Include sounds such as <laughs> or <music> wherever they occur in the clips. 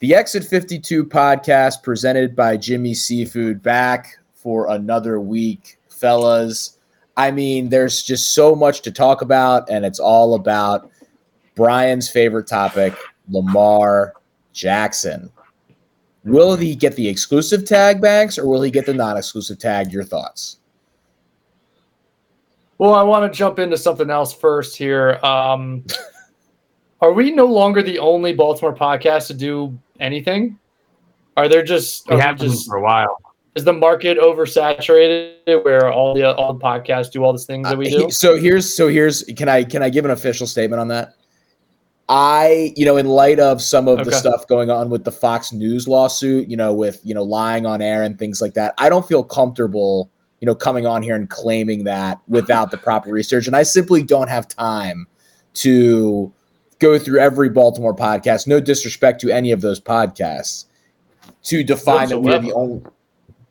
The Exit 52 podcast presented by Jimmy Seafood back for another week, fellas. I mean, there's just so much to talk about, and it's all about Brian's favorite topic, Lamar Jackson. Will he get the exclusive tag, Banks, or will he get the non exclusive tag? Your thoughts? Well, I want to jump into something else first here. Um, <laughs> are we no longer the only Baltimore podcast to do anything? Are there just we have been for a while. Is the market oversaturated where all the all the podcasts do all the things that we Uh, do? he- so here's so here's can I can I give an official statement on that? I, you know, in light of some of the stuff going on with the Fox News lawsuit, you know, with, you know, lying on air and things like that, I don't feel comfortable, you know, coming on here and claiming that without the proper research. And I simply don't have time to go through every Baltimore podcast, no disrespect to any of those podcasts, to define that we're the only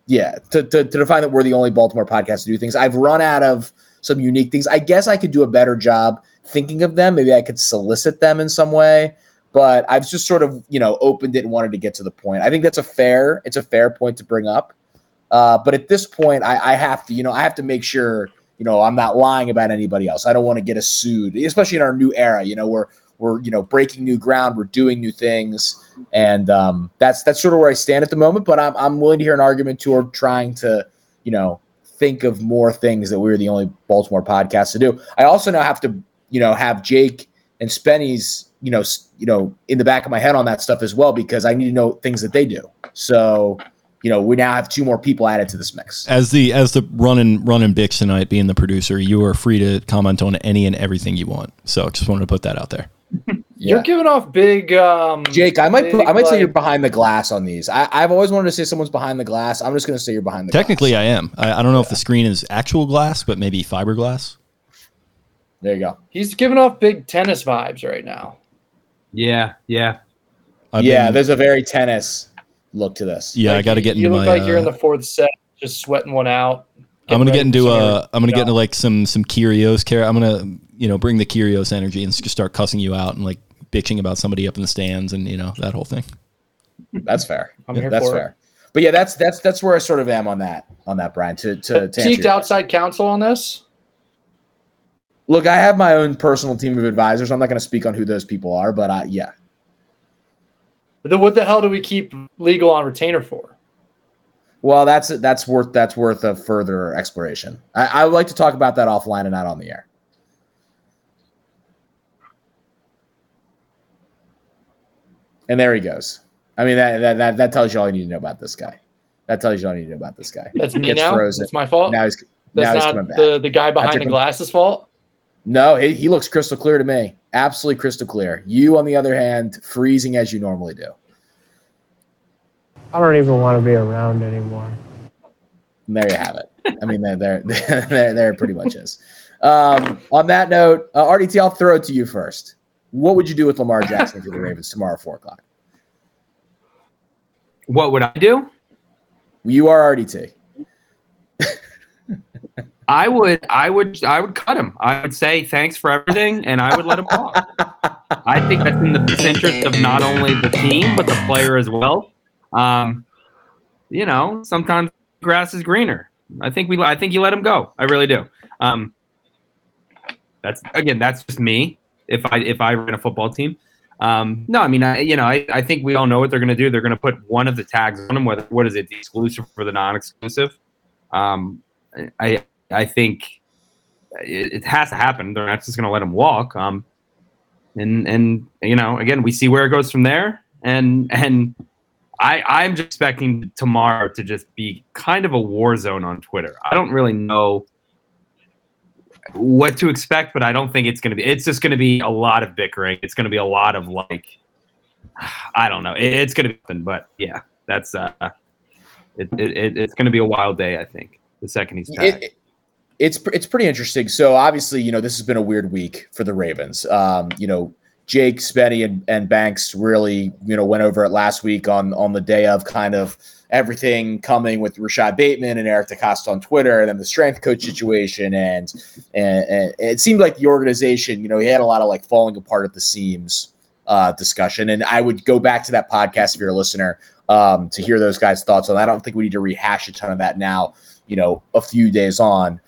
yeah, to, to, to define that we're the only Baltimore podcast to do things. I've run out of some unique things. I guess I could do a better job thinking of them. Maybe I could solicit them in some way, but I've just sort of, you know, opened it and wanted to get to the point. I think that's a fair, it's a fair point to bring up. Uh, but at this point, I, I have to, you know, I have to make sure, you know, I'm not lying about anybody else. I don't want to get us sued, especially in our new era. You know, we're we're you know breaking new ground, we're doing new things, and um, that's that's sort of where I stand at the moment. But I'm I'm willing to hear an argument toward trying to, you know, think of more things that we're the only Baltimore podcast to do. I also now have to, you know, have Jake and Spenny's, you know, you know, in the back of my head on that stuff as well because I need to know things that they do. So, you know, we now have two more people added to this mix. As the as the running running Bix tonight, being the producer, you are free to comment on any and everything you want. So just wanted to put that out there. You're giving off big um Jake, I might put, I might say you're behind the glass on these. I, I've always wanted to say someone's behind the glass. I'm just going to say you're behind the Technically, glass. I am. I, I don't know if the screen is actual glass, but maybe fiberglass. There you go. he's giving off big tennis vibes right now. Yeah, yeah. I've yeah, been- there's a very tennis look to this. yeah. I got to get You into look my. like you're in uh, the fourth set, just sweating one out. I'm gonna get into for uh summer. I'm gonna get into like some some Kyrgios care. I'm gonna you know bring the Kyrgios energy and just start cussing you out and like bitching about somebody up in the stands and you know that whole thing. That's fair. I'm here that's for it. fair. But yeah, that's that's that's where I sort of am on that on that Brian. To to, to answer Seeked your- outside counsel on this. look, I have my own personal team of advisors. I'm not going to speak on who those people are, but I, yeah, Then what the hell do we keep legal on retainer for? well, that's that's worth that's worth a further exploration. I, I would like to talk about that offline and not on the air. And there he goes. I mean that that that, that tells you all you need to know about this guy. That tells you all you need to know about this guy. That's me Gets now. frozen. That's my fault. Now he's now That's he's coming not back. the, the guy behind the him- glasses fault. No, he, he looks crystal clear to me. Absolutely crystal clear. You, on the other hand, freezing as you normally do. I don't even want to be around anymore. And there you have it. I mean, there, there, <laughs> there, there pretty much is. Um, on that note, uh, RDT, I'll throw it to you first. What would you do with Lamar Jackson for the <laughs> Ravens tomorrow, four o'clock? What would I do? You are RDT. <laughs> I would, I would, I would cut him. I would say thanks for everything, and I would let him <laughs> walk. I think that's in the best interest of not only the team but the player as well. Um, you know, sometimes grass is greener. I think we, I think you let him go. I really do. Um, that's again, that's just me. If I if I ran a football team, um, no, I mean, I, you know, I, I think we all know what they're going to do. They're going to put one of the tags on them. Whether what is it, the exclusive for the non-exclusive? Um, I I think it, it has to happen. They're not just going to let him walk. Um, and and you know, again, we see where it goes from there. And and I I'm just expecting tomorrow to just be kind of a war zone on Twitter. I don't really know what to expect, but I don't think it's going to be. It's just going to be a lot of bickering. It's going to be a lot of like, I don't know. It, it's going to be, but yeah, that's uh, it, it, it it's going to be a wild day. I think the second he's. It, it's it's pretty interesting. So obviously, you know, this has been a weird week for the Ravens. Um, you know, Jake, Spenny, and, and Banks really, you know, went over it last week on on the day of kind of everything coming with Rashod Bateman and Eric DeCosta on Twitter, and then the strength coach situation, and and, and it seemed like the organization, you know, he had a lot of like falling apart at the seams uh, discussion. And I would go back to that podcast if you're a listener um, to hear those guys' thoughts on. I don't think we need to rehash a ton of that now. You know, a few days on,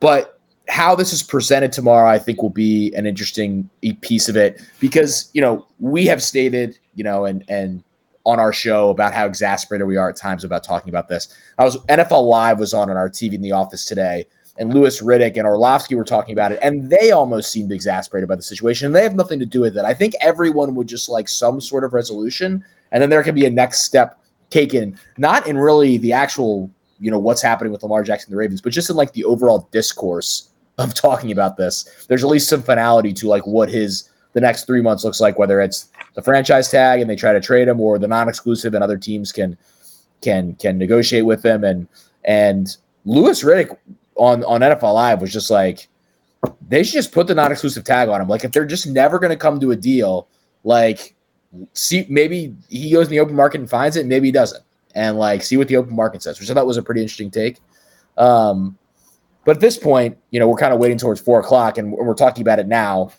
but how this is presented tomorrow, I think, will be an interesting piece of it because you know we have stated, you know, and and on our show about how exasperated we are at times about talking about this. I was NFL Live was on on our TV in the office today, and Louis Riddick and Orlovsky were talking about it, and they almost seemed exasperated by the situation. And they have nothing to do with it. I think everyone would just like some sort of resolution, and then there can be a next step taken, not in really the actual, you know, what's happening with Lamar Jackson and the Ravens, but just in like the overall discourse of talking about this. There's at least some finality to like what his the next three months looks like, whether it's the franchise tag and they try to trade him, or the non-exclusive and other teams can can can negotiate with him. And and Louis Riddick on on NFL Live was just like they should just put the non-exclusive tag on him. Like if they're just never going to come to a deal, like see maybe he goes in the open market and finds it, maybe he doesn't, and like see what the open market says, which I thought was a pretty interesting take. Um, but at this point, you know, we're kind of waiting towards four o'clock, and we're talking about it now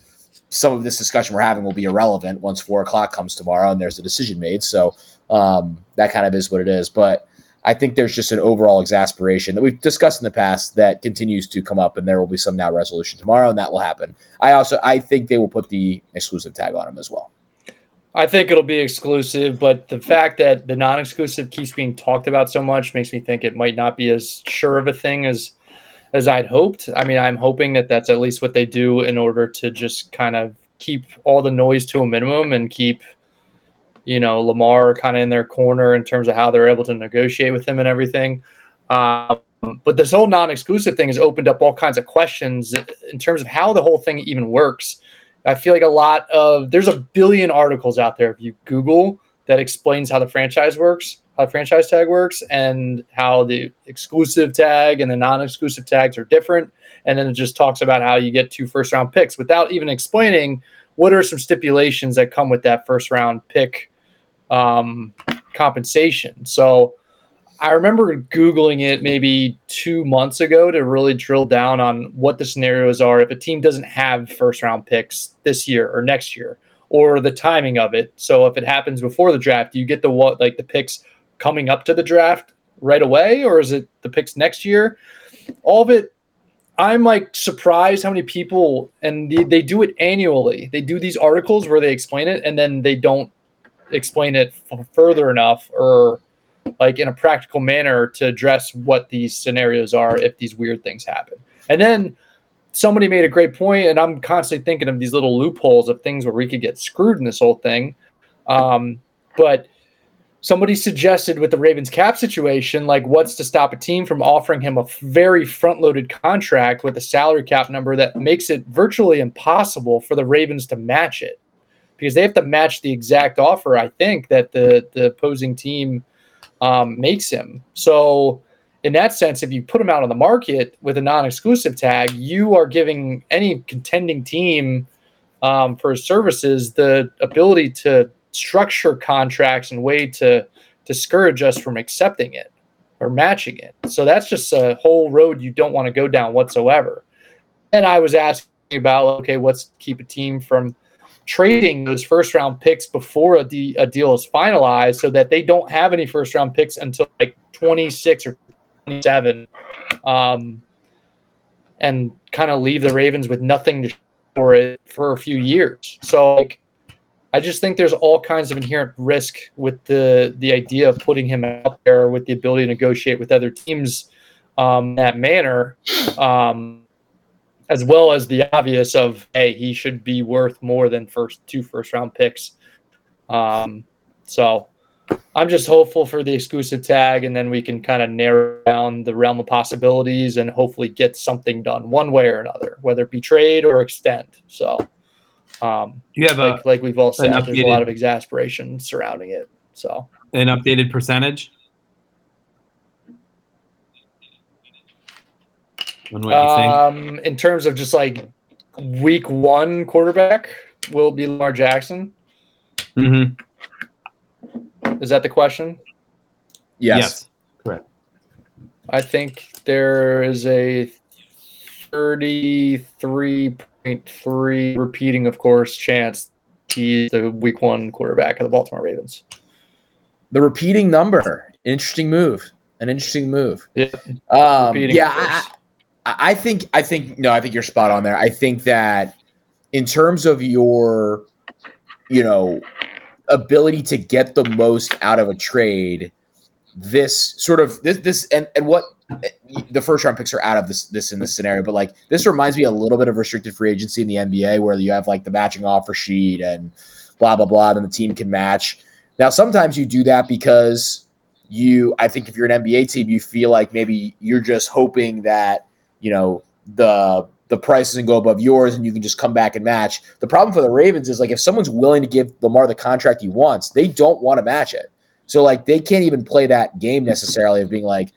some of this discussion we're having will be irrelevant once four o'clock comes tomorrow and there's a decision made. So um, that kind of is what it is. But I think there's just an overall exasperation that we've discussed in the past that continues to come up, and there will be some now resolution tomorrow, and that will happen. I also I think they will put the exclusive tag on him as well. I think it'll be exclusive, but the fact that the non-exclusive keeps being talked about so much makes me think it might not be as sure of a thing as as I'd hoped. I mean, I'm hoping that that's at least what they do in order to just kind of keep all the noise to a minimum and keep, you know, Lamar kind of in their corner in terms of how they're able to negotiate with him and everything. Um, but this whole non-exclusive thing has opened up all kinds of questions in terms of how the whole thing even works. I feel like a lot of there's a billion articles out there if you Google that explains how the franchise works how franchise tag works and how the exclusive tag and the non-exclusive tags are different. And then it just talks about how you get two first round picks without even explaining what are some stipulations that come with that first round pick um, compensation. So I remember Googling it maybe two months ago to really drill down on what the scenarios are if a team doesn't have first round picks this year or next year or the timing of it. So if it happens before the draft, you get the what like the picks coming up to the draft right away, or is it the picks next year? All of it, I'm like surprised how many people, and they, they do it annually. They do these articles where they explain it, and then they don't explain it further enough or like in a practical manner to address what these scenarios are if these weird things happen. And then somebody made a great point, and I'm constantly thinking of these little loopholes of things where we could get screwed in this whole thing. Um, but somebody suggested with the Ravens cap situation, like what's to stop a team from offering him a very front loaded contract with a salary cap number that makes it virtually impossible for the Ravens to match it because they have to match the exact offer, I think, that the, the opposing team um, makes him. So, in that sense, if you put him out on the market with a non exclusive tag, you are giving any contending team um, for his services the ability to structure contracts and way to discourage us from accepting it or matching it. So that's just a whole road you don't want to go down whatsoever. And I was asking about okay, what's keep a team from trading those first round picks before a, de- a deal is finalized so that they don't have any first round picks until like 26 or 27 um, and kind of leave the Ravens with nothing for it for a few years. So like I just think there's all kinds of inherent risk with the the idea of putting him out there with the ability to negotiate with other teams um, that manner, um, as well as the obvious of hey, he should be worth more than first two first round picks. Um, so I'm just hopeful for the exclusive tag, and then we can kind of narrow down the realm of possibilities and hopefully get something done one way or another, whether it be trade or extend. So. Um, you have like, a like we've all said, updated, there's a lot of exasperation surrounding it. So an updated percentage. Um, in terms of just like week one quarterback will be Lamar Jackson. Mm-hmm. Is that the question? Yes. yes. Correct. I think there is a 33 0.3 repeating, of course, chance he's the week one quarterback of the Baltimore Ravens. The repeating number, interesting move, an interesting move. Yeah, Um, yeah. I, I I think I think no, I think you're spot on there. I think that in terms of your, you know, ability to get the most out of a trade, this sort of this this and and what the first round picks are out of this this in this scenario, but like this reminds me a little bit of restricted free agency in the NBA where you have like the matching offer sheet and blah blah blah, and the team can match. Now sometimes you do that because you I think if you're an NBA team, you feel like maybe you're just hoping that, you know, the the price doesn't go above yours and you can just come back and match. The problem for the Ravens is like if someone's willing to give Lamar the contract he wants, they don't want to match it. So like they can't even play that game necessarily of being like,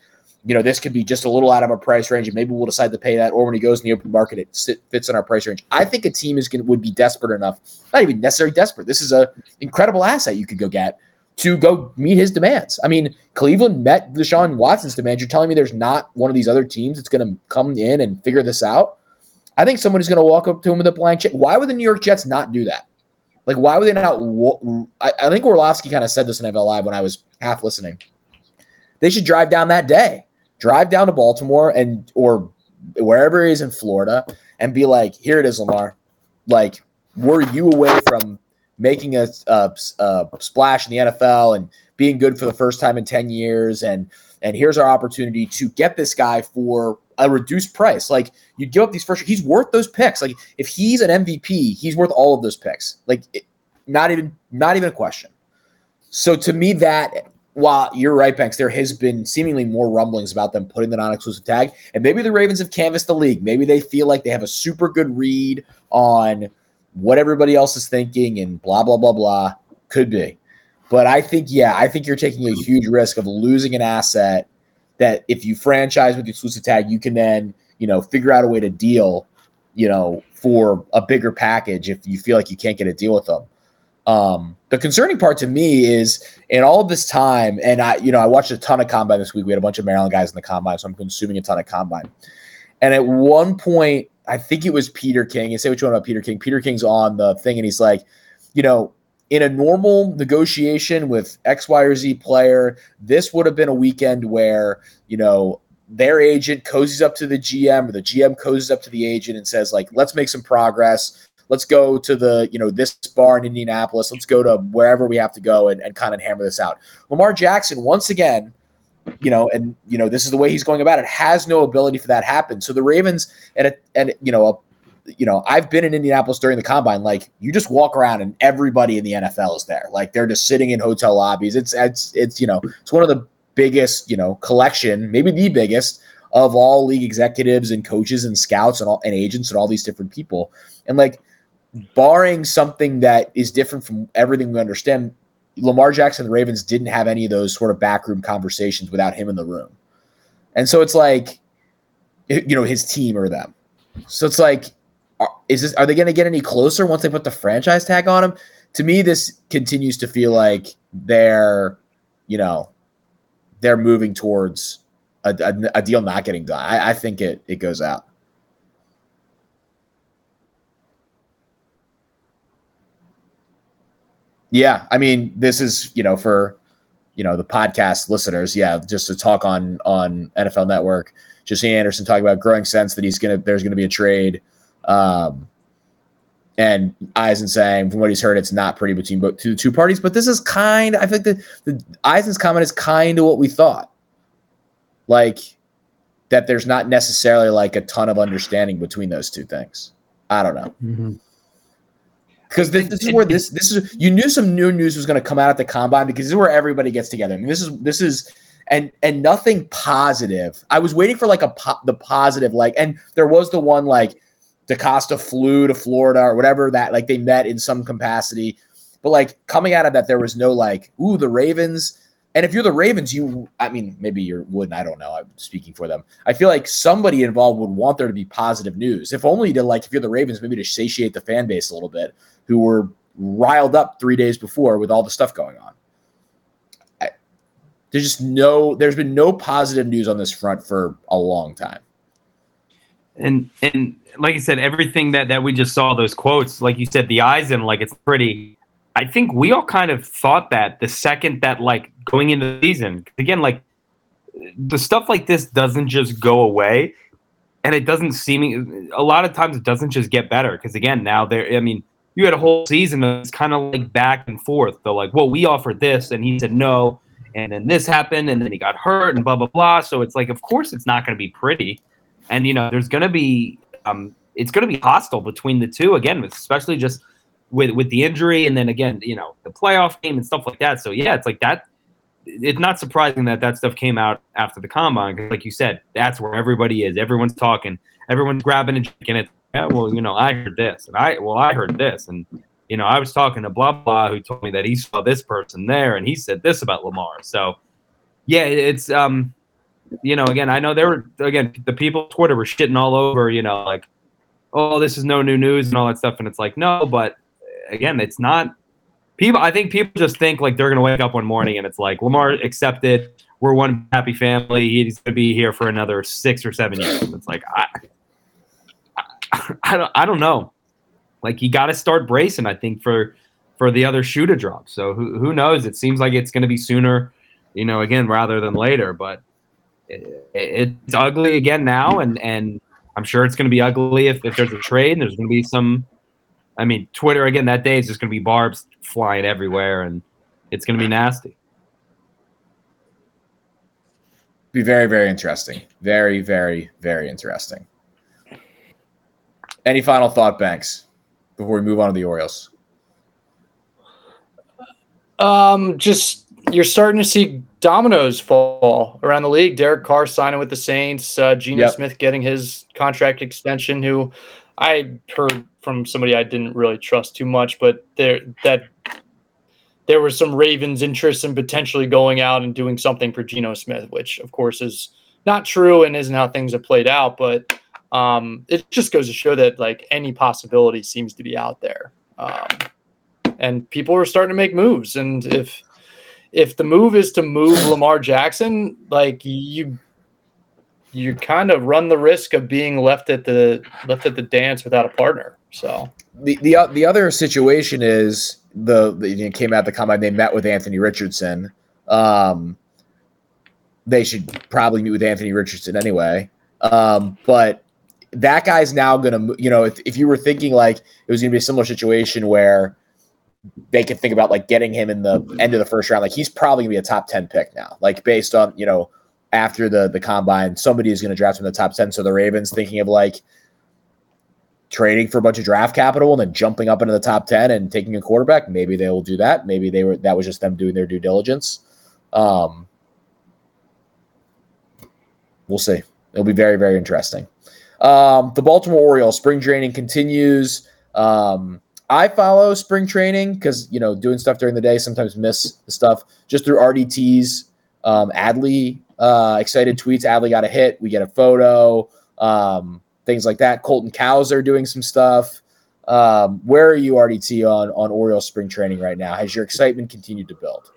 you know, this could be just a little out of our price range, and maybe we'll decide to pay that. Or when he goes in the open market, it fits in our price range. I think a team is going would be desperate enough, not even necessarily desperate. This is a incredible asset you could go get to go meet his demands. I mean, Cleveland met Deshaun Watson's demands. You're telling me there's not one of these other teams that's going to come in and figure this out? I think someone is going to walk up to him with a blank check. Why would the New York Jets not do that? Like, why would they not? I, I think Orlovsky kind of said this in NFL Live when I was half listening. They should drive down that day, drive down to Baltimore and or wherever he is in Florida, and be like, "Here it is, Lamar. Like, were you away from making a, a, a splash in the NFL and being good for the first time in ten years, and and here's our opportunity to get this guy for a reduced price. Like you give up these first, he's worth those picks. Like if he's an MVP, he's worth all of those picks. Like it, not even not even a question. So to me, that while you're right, Banks, there has been seemingly more rumblings about them putting the non-exclusive tag, and maybe the Ravens have canvassed the league. Maybe they feel like they have a super good read on what everybody else is thinking, and blah blah blah blah. Could be, but I think yeah, I think you're taking a huge risk of losing an asset that if you franchise with the exclusive tag, you can then you know figure out a way to deal, you know, for a bigger package if you feel like you can't get a deal with them. Um, the concerning part to me is in all this time, and I, you know, I watched a ton of combine this week. We had a bunch of Maryland guys in the combine, so I'm consuming a ton of combine. And at one point, I think it was Peter King. And say what you want about Peter King. Peter King's on the thing, and he's like, you know, in a normal negotiation with X, Y, or Z player, this would have been a weekend where, you know, their agent cozies up to the GM or the GM cozies up to the agent and says, like, let's make some progress. Let's go to the, you know, this bar in Indianapolis. Let's go to wherever we have to go and, and kind of hammer this out. Lamar Jackson, once again, you know, and you know, this is the way he's going about it, has no ability for that happen. So the Ravens and and you know, a you know, I've been in Indianapolis during the combine. Like you just walk around and everybody in the NFL is there. Like they're just sitting in hotel lobbies. It's it's it's you know, it's one of the biggest, you know, collection, maybe the biggest of all league executives and coaches and scouts and all and agents and all these different people. And like barring something that is different from everything we understand, Lamar Jackson and the Ravens didn't have any of those sort of backroom conversations without him in the room. And so it's like you know, his team or them. So it's like is this are they going to get any closer once they put the franchise tag on him? To me, this continues to feel like they're, you know, they're moving towards a, a, a deal not getting done. I, I think it it goes out. Yeah, I mean, this is you know for you know the podcast listeners. Yeah, just to talk on on NFL Network. Just Jesse Anderson talking about growing sense that he's gonna there's gonna be a trade. Um, and Eisen saying, from what he's heard, it's not pretty between both two, two parties. But this is kind. I think the the Eisen's comment is kind of what we thought. Like that, there's not necessarily like a ton of understanding between those two things. I don't know Mm-hmm. Because this, this is where this this is. You knew some new news was going to come out at the combine because this is where everybody gets together. I mean, this is this is and and nothing positive. I was waiting for like a po- the positive like, and there was the one like DeCosta flew to Florida or whatever that like they met in some capacity. But like coming out of that, there was no like, ooh, the Ravens. And if you're the Ravens, you, I mean, maybe you wouldn't. I don't know. I'm speaking for them. I feel like somebody involved would want there to be positive news. If only to like, if you're the Ravens, maybe to satiate the fan base a little bit, who were riled up three days before with all the stuff going on. I, there's just no, there's been no positive news on this front for a long time. and and like I said, everything that that we just saw those quotes, like you said, the Eisen like it's pretty. I think we all kind of thought that the second that like going into the season again, like the stuff like this doesn't just go away, and it doesn't seem a lot of times it doesn't just get better because again now there. I mean, you had a whole season that's kind of like back and forth. They're like, well, we offered this, and he said no, and then this happened, and then he got hurt, and blah blah blah. So it's like, of course, it's not going to be pretty, and you know, there's going to be um, it's going to be hostile between the two again, especially just with with the injury, and then again, you know, the playoff game and stuff like that. So yeah, it's like that. It's not surprising that that stuff came out after the combine. Like you said, that's where everybody is. Everyone's talking. Everyone's grabbing and drinking it. Yeah, well, you know, I heard this, and I well, I heard this, and you know, I was talking to blah blah who told me that he saw this person there, and he said this about Lamar. So yeah, it's um, you know, again, I know there were again the people Twitter were shitting all over, you know, like, oh, this is no new news and all that stuff, and it's like, no, but again, it's not. People, I think people just think like they're gonna wake up one morning and it's like Lamar accepted. We're one happy family. He's gonna be here for another six or seven years. It's like I, I, don't, I don't know. Like you got to start bracing. I think for for the other shoe to drop. So who who knows? It seems like it's gonna be sooner, you know, again rather than later. But it, it's ugly again now, and and I'm sure it's going to be ugly if, if there's a trade. There's going to be some. I mean, Twitter again that day is just going to be barbs flying everywhere, and it's going to be nasty. Be very very interesting. Very very very interesting. Any final thought, Banks, before we move on to the Orioles? Um, just you're starting to see dominoes fall around the league. Derek Carr signing with the Saints, uh, Geno yep. Smith getting his contract extension. Who I heard from somebody I didn't really trust too much, but there that there was some Ravens interest in potentially going out and doing something for Geno Smith, which of course is not true and isn't how things have played out. But um, it just goes to show that like any possibility seems to be out there. Um, and people are starting to make moves. And if if the move is to move <coughs> Lamar Jackson, like you you kind of run the risk of being left at the left at the dance without a partner. So the the the other situation is the, the you know, came out the combine. They met with Anthony Richardson. Um, they should probably meet with Anthony Richardson anyway. Um, but that guy's now going to, you know, if, if you were thinking like it was going to be a similar situation where they could think about like getting him in the end of the first round. Like he's probably gonna be a top 10 pick now, like based on, you know, after the the combine, somebody is gonna draft him in the top 10. So the Ravens thinking of like trading for a bunch of draft capital and then jumping up into the top 10 and taking a quarterback. Maybe they will do that. Maybe they were that was just them doing their due diligence. Um we'll see. It'll be very, very interesting. Um, the Baltimore Orioles spring training continues. Um, I follow spring training because you know doing stuff during the day sometimes miss the stuff just through RDT's um, Adley uh, excited tweets. Adley got a hit. We get a photo, um, things like that. Colton Cowser doing some stuff. Um, where are you RDT on on Orioles spring training right now? Has your excitement continued to build?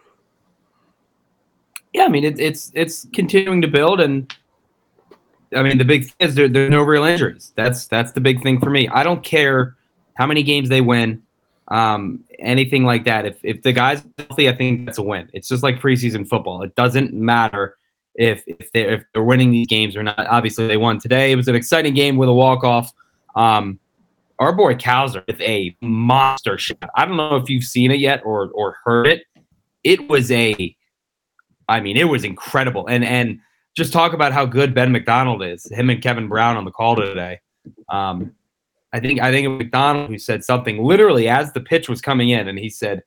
Yeah, I mean it, it's it's continuing to build, and I mean the big thing is there, there's no real injuries. That's that's the big thing for me. I don't care how many games they win, um, anything like that. If if the guy's healthy, I think that's a win. It's just like preseason football. It doesn't matter if if they if they're winning these games or not. Obviously, they won today. It was an exciting game with a walk off. Um, our boy Cowser with a monster shot. I don't know if you've seen it yet or or heard it. It was a, I mean, it was incredible. And and just talk about how good Ben McDonald is. Him and Kevin Brown on the call today. Um, I think I think it was McDonald who said something literally as the pitch was coming in, and he said,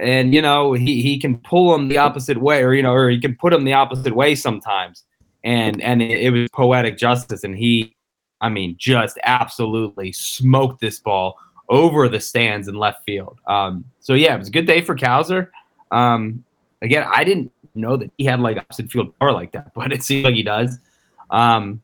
and you know he he can pull him the opposite way, or you know, or he can put him the opposite way sometimes, and and it, it was poetic justice, and he, I mean, just absolutely smoked this ball over the stands in left field. Um, so yeah, it was a good day for Cowser. Um, again, I didn't know that he had like opposite field power like that, but it seems like he does. Um,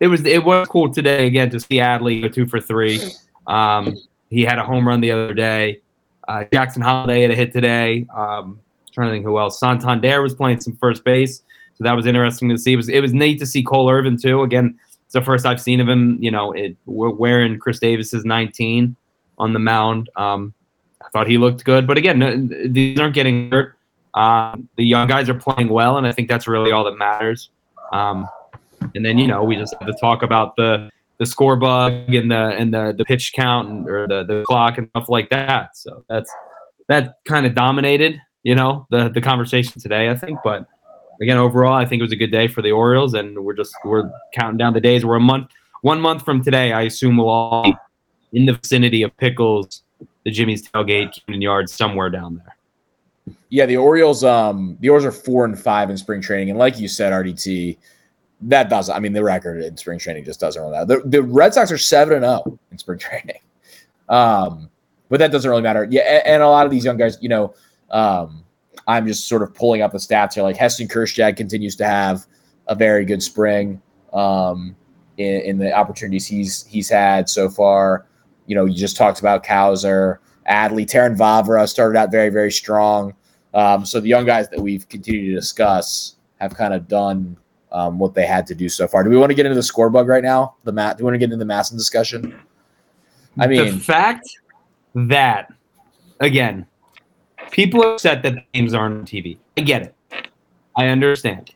it was it was cool today again to see Adley go two for three. Um, he had a home run the other day. Uh, Jackson Holliday had a hit today. Um, trying to think who else. Santander was playing some first base, so that was interesting to see. It was it was neat to see Cole Irvin too. Again, It's the first I've seen of him. You know, it, we're wearing Chris Davis's 19 on the mound. Um, I thought he looked good, but again, no- these aren't getting hurt. Um, the young guys are playing well, and I think that's really all that matters. Um, and then you know we just have to talk about the the score bug and the and the the pitch count and, or the the clock and stuff like that. So that's that kind of dominated you know the the conversation today. I think, but again, overall, I think it was a good day for the Orioles, and we're just we're counting down the days. We're a month one month from today. I assume we'll all in the vicinity of Pickles, the Jimmy's tailgate, Camden Yard, somewhere down there. Yeah, the Orioles. Um, the Orioles are four and five in spring training, and like you said, RDT, that doesn't. I mean, the record in spring training just doesn't really matter. The, the Red Sox are seven and zero in spring <laughs> training, um, but that doesn't really matter. Yeah, and, and a lot of these young guys, you know, um, I'm just sort of pulling up the stats here. Like Heston Kjerstad continues to have a very good spring um, in, in the opportunities he's he's had so far. You know, you just talked about Cowser, Adley, Terrin Vavra started out very very strong. Um, so the young guys that we've continued to discuss have kind of done um, what they had to do so far. Do we want to get into the score bug right now? The mat? Do we want to get into the MASN discussion? I mean, the fact that again, people are upset that the games aren't on TV. I get it. I understand.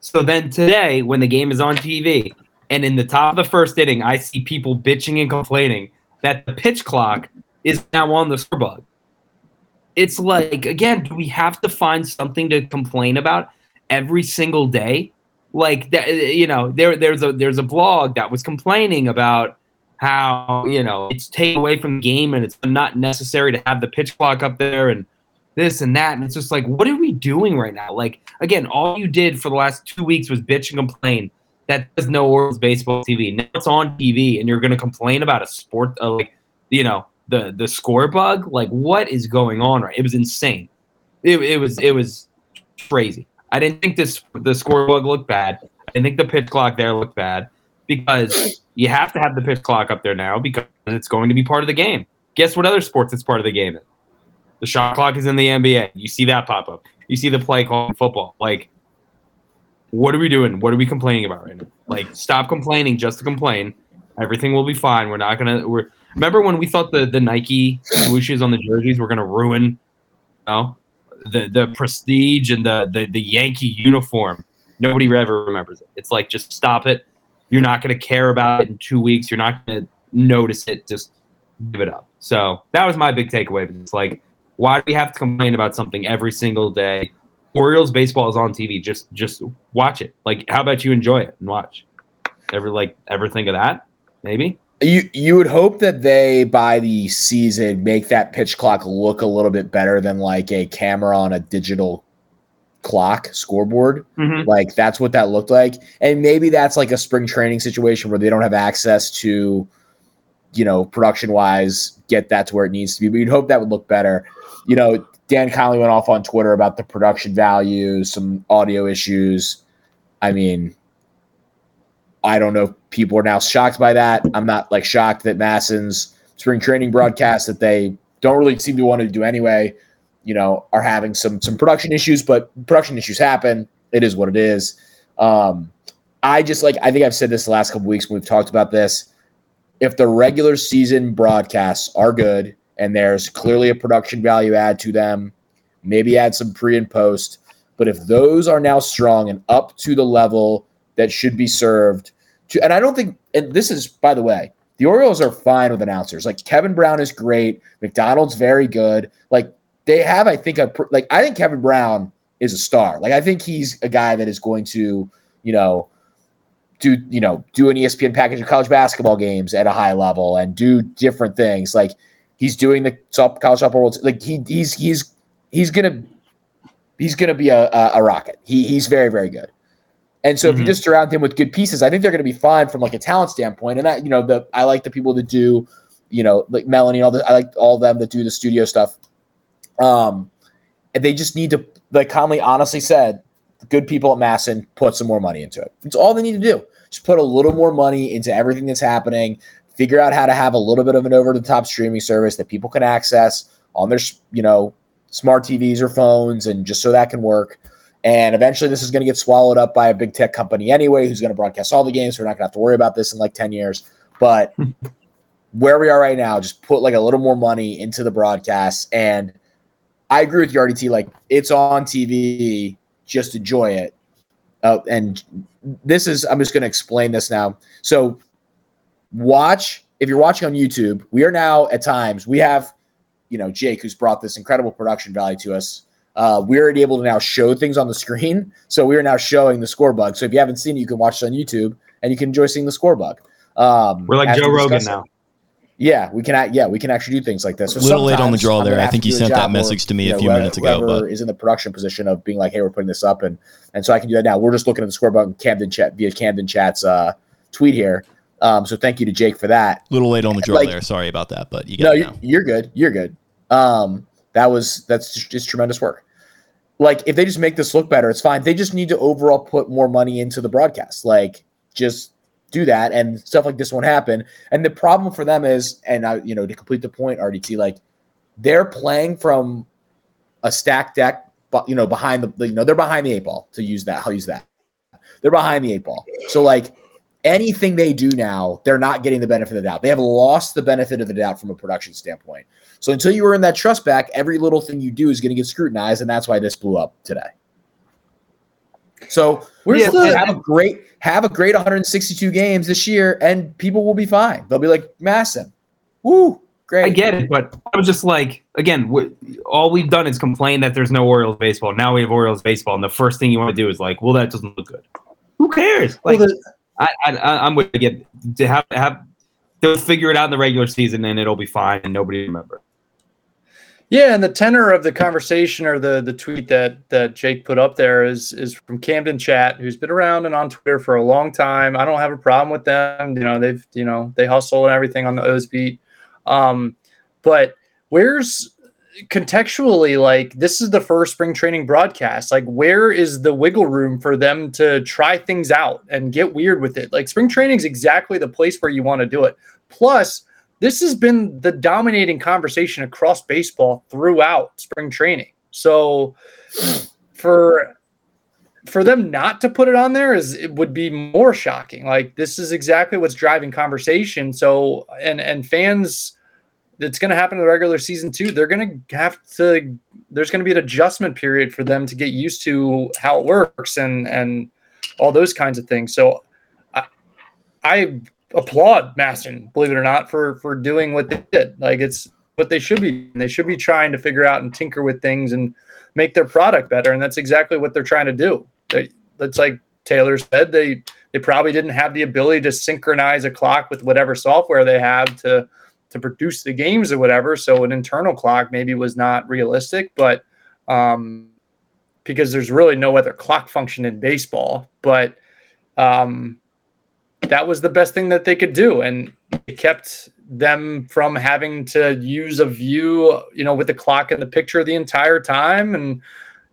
So then today, when the game is on TV, and in the top of the first inning, I see people bitching and complaining that the pitch clock is now on the score bug. It's like again, do we have to find something to complain about every single day? Like that, you know, there there's a there's a blog that was complaining about how you know it's taken away from the game and it's not necessary to have the pitch clock up there and this and that. And it's just like what are we doing right now? Like again all you did for the last two weeks was bitch and complain that there's no Orioles baseball TV now it's on TV and you're going to complain about a sport uh, like you know the the score bug like what is going on right it was insane it, it was it was crazy I didn't think this the score bug looked bad I didn't think the pitch clock there looked bad because you have to have the pitch clock up there now because it's going to be part of the game. Guess what other sports it's part of the game? The shot clock is in the NBA. You see that pop up. You see the play call in football. Like, what are we doing? What are we complaining about right now? Like, stop complaining just to complain. Everything will be fine. We're not gonna. We're remember when we thought the the Nike swooshes on the jerseys were gonna ruin, you know, the the prestige and the the the Yankee uniform. Nobody ever remembers it. It's like just stop it. You're not going to care about it in two weeks. You're not going to notice it. Just give it up. So that was my big takeaway. It's like, why do we have to complain about something every single day? Orioles baseball is on TV. Just just watch it. Like, how about you enjoy it and watch? Ever like ever think of that? Maybe. You you would hope that they by the season make that pitch clock look a little bit better than like a camera on a digital clock scoreboard. Mhm. Like that's what that looked like. And maybe that's like a spring training situation where they don't have access to, you know, production wise, get that to where it needs to be. But you'd hope that would look better. You know, Dan Connolly went off on Twitter about the production values, some audio issues. I mean, I don't know if people are now shocked by that. I'm not like shocked that MASN's spring training broadcast that they don't really seem to want to do anyway, you know, are having some some production issues, but production issues happen. It is what it is. Um, I just like I think I've said this the last couple weeks when we've talked about this. If the regular season broadcasts are good and there's clearly a production value add to them, maybe add some pre and post. But if those are now strong and up to the level that should be served and I don't think, and this is, by the way, the Orioles are fine with announcers. Like Kevin Brown is great. McDonald's very good. Like they have, I think, a like I think Kevin Brown is a star. Like I think he's a guy that is going to, you know, do you know do an ESPN package of college basketball games at a high level and do different things. Like he's doing the college softball world. Like he he's he's he's gonna he's gonna be a a, a rocket. He he's very very good. And so if you Mhm. just surround him with good pieces, I think they're going to be fine from like a talent standpoint. And that you know the I like the people that do you know like Melanie all the I like all of them that do the studio stuff. Um, and they just need to like Connolly honestly said, good people at MASN put some more money into it. It's all they need to do. Just put a little more money into everything that's happening. Figure out how to have a little bit of an over-the-top streaming service that people can access on their, you know, smart TVs or phones, and just so that can work. And eventually, this is going to get swallowed up by a big tech company anyway, who's going to broadcast all the games. We're not going to have to worry about this in like 10 years. But <laughs> where we are right now, just put like a little more money into the broadcast. And I agree with you, RDT. Like, it's on TV, just enjoy it. Uh, and this is, I'm just going to explain this now. So, watch, if you're watching on YouTube, we are now at times, we have, you know, Jake, who's brought this incredible production value to us uh, we're already able to now show things on the screen. <laughs> So we are now showing the score bug. So if you haven't seen it, you can watch it on YouTube and you can enjoy seeing the score bug. Um, we're like Joe Rogan it. now. Yeah, we can. Yeah, we can actually do things like this. So a little late on the draw there. I think you sent that message to me a few know, minutes ago. But is in the production position of being like, "Hey, we're putting this up," and and so I can do that now. We're just looking at the score button, Camden chat via Camden Chat's uh, tweet here. Um, so thank you to Jake for that. A little late on the draw like, there. Sorry about that, but you got no, you're, you're, good. You're good. Um, that was that's just, tremendous work like if they just make this look better, it's fine. They just need to overall put more money into the broadcast. Like just do that and stuff like this won't happen. And the problem for them is, and I, you know, to complete the point, RDT, like they're playing from a stack deck, but you know, behind the, you know, they're behind the eight ball to use that. I'll use that. They're behind the eight ball. So like anything they do now, they're not getting the benefit of the doubt. They have lost the benefit of the doubt from a production standpoint. So until you earn that trust back, every little thing you do is going to get scrutinized, and that's why this blew up today. So we're yeah, the, have a great have a great 162 games this year, and people will be fine. They'll be like, "Massive, woo, great." I get it, but I was just like, again, all we've done is complain that there's no Orioles baseball. Now we have Orioles baseball, and the first thing you want to do is like, "Well, that doesn't look good." Who cares? Like, well, I, I, am with again to have have they'll figure it out in the regular season, and it'll be fine, and nobody remember. Yeah, and the tenor of the conversation or the the tweet that that Jake put up there is is from Camden Chat, who's been around and on Twitter for a long time. I don't have a problem with them. You know, they've you know they hustle and everything on the O's beat. Um, but where's contextually like this is the first spring training broadcast like where is the wiggle room for them to try things out and get weird with it like spring training is exactly the place where you want to do it plus this has been the dominating conversation across baseball throughout spring training. So for for them not to put it on there is it would be more shocking. Like this is exactly what's driving conversation. So and and fans it's going to happen in the regular season too. They're going to have to there's going to be an adjustment period for them to get used to how it works and and all those kinds of things. So I I applaud MASN, believe it or not, for for doing what they did. Like it's what they should be. They should be trying to figure out and tinker with things and make their product better. And that's exactly what they're trying to do. That's like Taylor said. They they probably didn't have the ability to synchronize a clock with whatever software they have to to produce the games or whatever. So an internal clock maybe was not realistic, but um, because there's really no other clock function in baseball. But um, that was the best thing that they could do. And it kept them from having to use a view you know with the clock in the picture the entire time and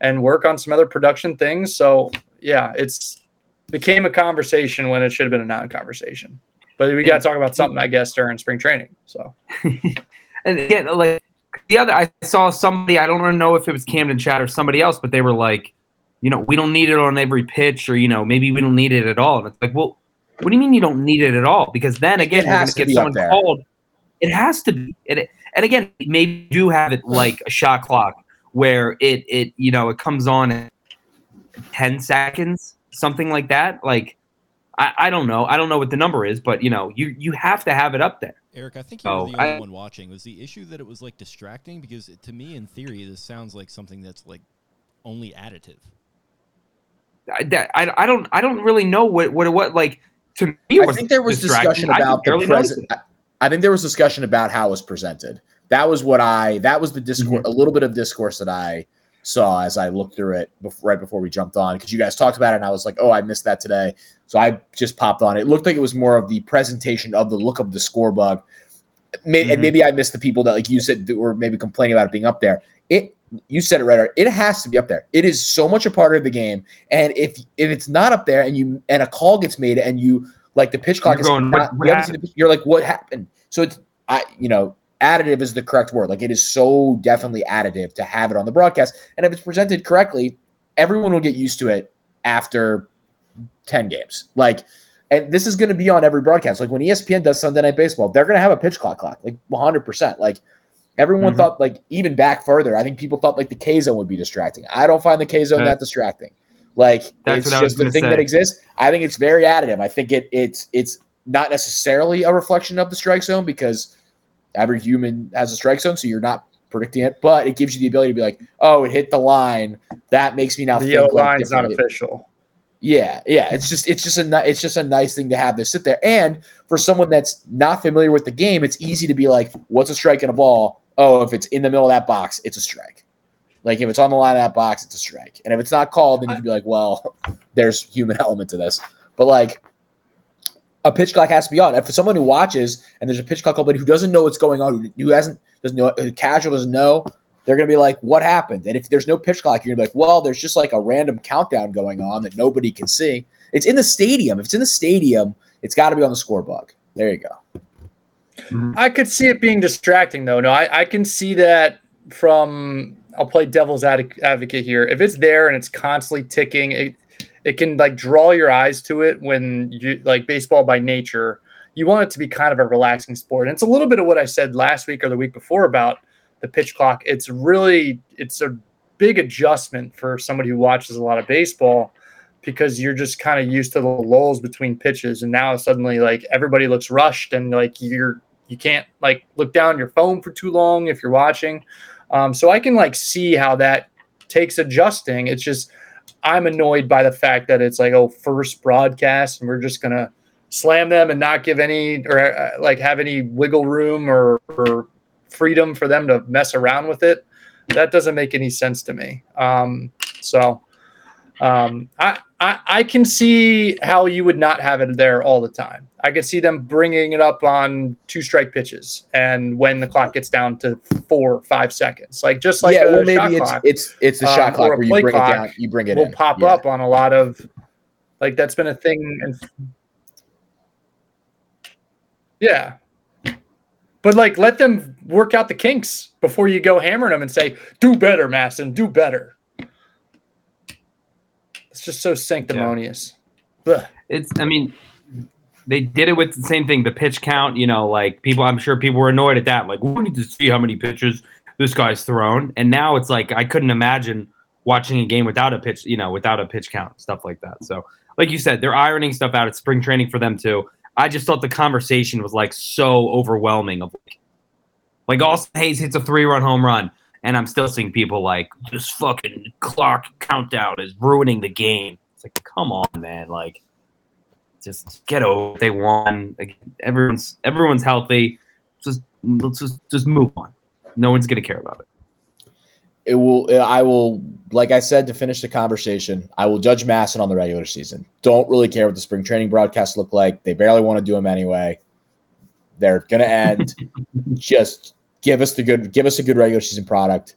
and work on some other production things. So yeah it's became a conversation when it should have been a non-conversation. But we got to talk about something i guess during spring training so. <laughs> And again like the other i saw somebody i don't know if it was camden chat or somebody else but they were like you know we don't need it on every pitch or you know maybe we don't need it at all. And it's like well what do you mean you don't need it at all? Because then again, you're going to get someone called. It has to be. It, and again, maybe do have it like a shot clock where it it you know it comes on in ten seconds, something like that. Like I, I don't know. I don't know what the number is, but you know you you have to have it up there. Eric, I think you were the only I, one watching. Was the issue that it was like distracting? Because to me, in theory, this sounds like something that's like only additive. I, I, I don't I don't really know what what what like to me, I think there was discussion about the present. I think there was discussion about how it was presented. That was what I. That was the discourse. Mm-hmm. A little bit of discourse that I saw as I looked through it before, right before we jumped on because you guys talked about it and I was like, oh, I missed that today. So I just popped on. It looked like it was more of the presentation of the look of the score bug. Maybe, mm-hmm. And maybe I missed the people that, like you said, that were maybe complaining about it being up there. It you said it right. It has to be up there. It is so much a part of the game. And if if it's not up there and you and a call gets made and you like the pitch clock you're is going, not, what, what you you're like, what happened? So it's I you know, additive is the correct word. Like it is so definitely additive to have it on the broadcast. And if it's presented correctly, everyone will get used to it after 10 games. Like, and this is going to be on every broadcast. Like when ESPN does Sunday Night Baseball, they're going to have a pitch clock clock, like 100%. Like everyone Mhm. thought, like even back further, I think people thought like the K zone would be distracting. I don't find the K zone Uh, that distracting. Like That's it's what I was just the thing say. that exists. I think it's very additive. I think it it's it's not necessarily a reflection of the strike zone because every human has a strike zone, so you're not predicting it, but it gives you the ability to be like, oh, it hit the line. That makes me now The think yellow like line's not official. Yeah, yeah. It's just it's just a ni- it's just a nice thing to have this sit there. And for someone that's not familiar with the game, it's easy to be like, what's a strike and a ball? Oh, if it's in the middle of that box, it's a strike. Like if it's on the line of that box, it's a strike. And if it's not called, then you can be like, well, <laughs> there's human <laughs> element to this. But like a pitch clock has to be on. For someone who watches and there's a pitch clock open who doesn't know what's going on, who, hasn't doesn't know casual doesn't know, they're gonna be like, what happened? And if there's no pitch clock, you're gonna be like, well, there's just like a random countdown going on that nobody can see. It's in the stadium. If it's in the stadium, it's got to be on the scorebook. There you go. Mm-hmm. I could see it being distracting though. No, I, I can see that from. I'll play devil's ad- advocate here. If it's there and it's constantly ticking, it it can like draw your eyes to it when you like baseball by nature. You want it to be kind of a relaxing sport. And it's a little bit of what I said last week or the week before about the pitch clock. It's really it's a big adjustment for somebody who watches a lot of baseball because you're just kind of used to the lulls between pitches and now suddenly like everybody looks rushed and like you're you can't like look down your phone for too long if you're watching. Um, so i can like see how that takes adjusting. It's just i'm annoyed by the fact that it's like oh first broadcast and we're just gonna slam them and not give any or uh, like have any wiggle room or, or freedom for them to mess around with it. That doesn't make any sense to me. Um, so um, I, I I can see how you would not have it there all the time. I could see them bringing it up on two strike pitches, and when the clock gets down to four or five seconds, like just like yeah, a well, maybe it's clock it's it's the um, shot or clock where you bring it down, you bring it will in. pop Yeah. up on a lot of like that's been a thing. And yeah, but like let them work out the kinks before you go hammering them and say, "Do better, MASN. Do better." It's just so sanctimonious. Ugh. It's, I mean, they did it with the same thing, the pitch count. You know, like people, I'm sure people were annoyed at that. Like, we need to see how many pitches this guy's thrown. And now it's like I couldn't imagine watching a game without a pitch, you know, without a pitch count, stuff like that. So, like you said, they're ironing stuff out. It's spring training for them too. I just thought the conversation was like so overwhelming. Of like, like Austin Hays hits a three run home run, and I'm still seeing people like this fucking clock countdown is ruining the game. It's like, come on, man, like just get over. it. They won. Like, everyone's everyone's healthy. Just let's just just move on. No one's gonna care about it. it will i will like i said to finish the conversation i will judge MASN on the regular season don't really care what the spring training broadcasts look like they barely want to do them anyway they're gonna end <laughs> just give us the good give us a good regular season product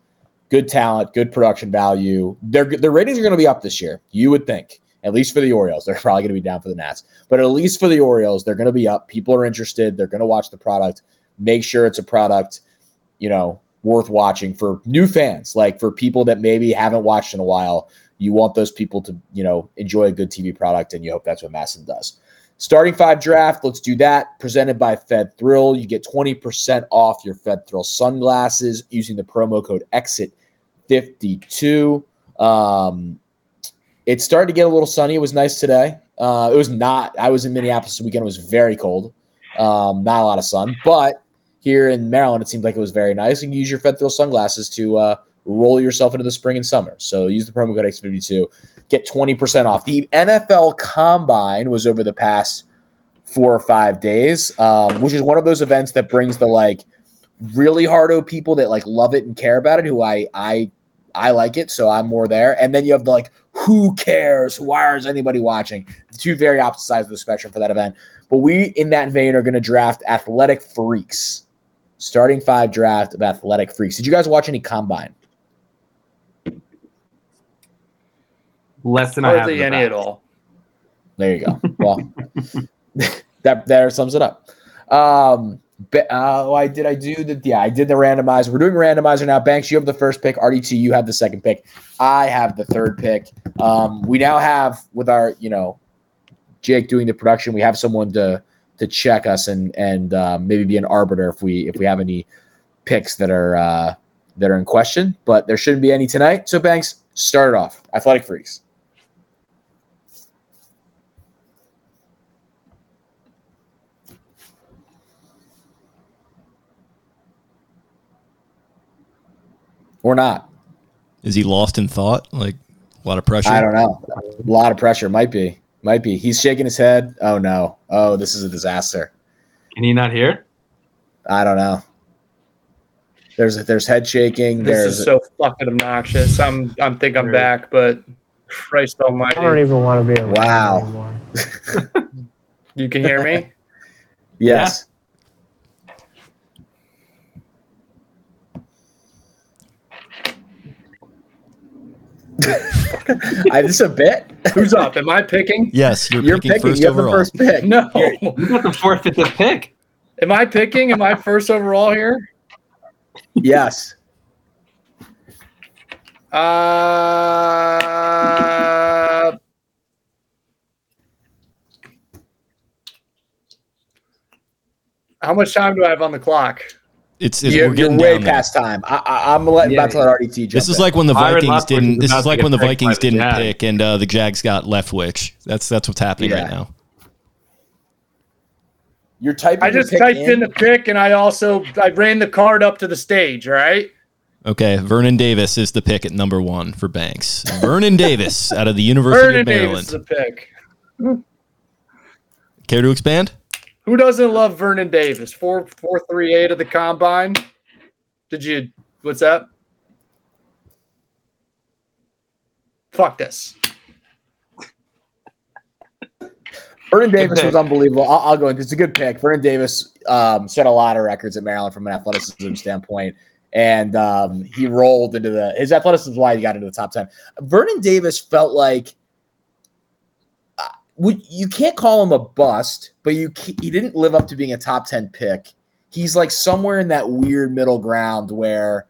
good talent good production value. Their their ratings are going to be up this year you would think at least for the orioles. <laughs> They're probably going to be down for the nats. But at least for the orioles they're going to be up. People are interested. They're going to watch the product make sure it's a product you know worth watching for new fans, like for people that maybe haven't watched in a while. You want those people to, you know, enjoy a good TV product, and you hope that's what MASN does. Starting five draft, let's do that. Presented by Fed Thrill. You get 20% off your Fed Thrill sunglasses using the promo code EXIT52. Um, it started to get a little sunny. It was nice today. Uh, it was not, I was in Minneapolis this weekend. It was very cold. Um, not a lot of sun, but here in Maryland, it seemed like it was very nice. And you use your Fed Thrill sunglasses to uh, roll yourself into the spring and summer. So use the promo code X52, get 20% off. The NFL Combine was over the past four or five days, um, which is one of those events that brings the like really hardo people that like love it and care about it. Who I I I like it, so I'm more there. And then you have the like, who cares? Why is anybody watching? Two very opposite sides of the spectrum for that event. But we, in that vein, are going to draft athletic freaks starting five draft of athletic freaks. Did you guys watch any combine? Less than I have. in Hardly the any past. at all. There you go. <laughs> Well, <laughs> that that sums it up. Um, Be- uh, oh, I did. I do the yeah. I did the randomizer. We're doing randomizer now. Banks, you have the first pick. RDT, you have the second pick. I have the third pick. Um, we now have with our you know Jake doing the production. We have someone to to check us and and uh, maybe be an arbiter if we if we have any picks that are uh, that are in question. But there shouldn't be any tonight. So Banks, start it off. Athletic freaks. Or not. Is he lost in thought? Like a lot of pressure. I don't know. A lot of pressure. Might be. Might be. He's shaking his head. Oh no. Oh, this is a disaster. Can he not hear? I don't know. There's there's head shaking. This There's is so fucking obnoxious. I'm I'm think I'm back, but Christ Almighty! I don't even want to be Wow. <laughs> you can hear me. yes. <laughs> I, this a bit. Who's up? Am I picking? Yes, you're, You're picking, picking. first You have the first pick. No. You got the fourth, fifth, fifth pick. Am I picking? Am I first overall here? Yes. Uh, how much time do I have on the clock? It's, it's You're, we're you're getting way down there. past time. I, I, I'm letting, Yeah, about to let RDT jump. This is in. like when the Vikings didn't. This is like when the Vikings didn't Jags. pick, and uh, the Jags got Leftwich. That's that's what's happening Yeah. right now. you're typing. I just pick typed in the pick, and I also I ran the card up to the stage. Right. Okay, Vernon Davis is the pick at number one for Banks. Vernon Davis out of the University Vernon of Maryland. Davis is a pick. Care to expand? Who doesn't love Vernon Davis? Four four three eight of the combine. Did you? What's that? Fuck this. Vernon Davis was unbelievable. I'll, I'll go into. It's a good pick. Vernon Davis um, set a lot of records at Maryland from an athleticism standpoint, and um, he rolled into the. His athleticism is why he got into the top ten. Vernon Davis felt like. Would, you can't call him a bust, but you he didn't live up to being a top ten pick. He's like somewhere in that weird middle ground where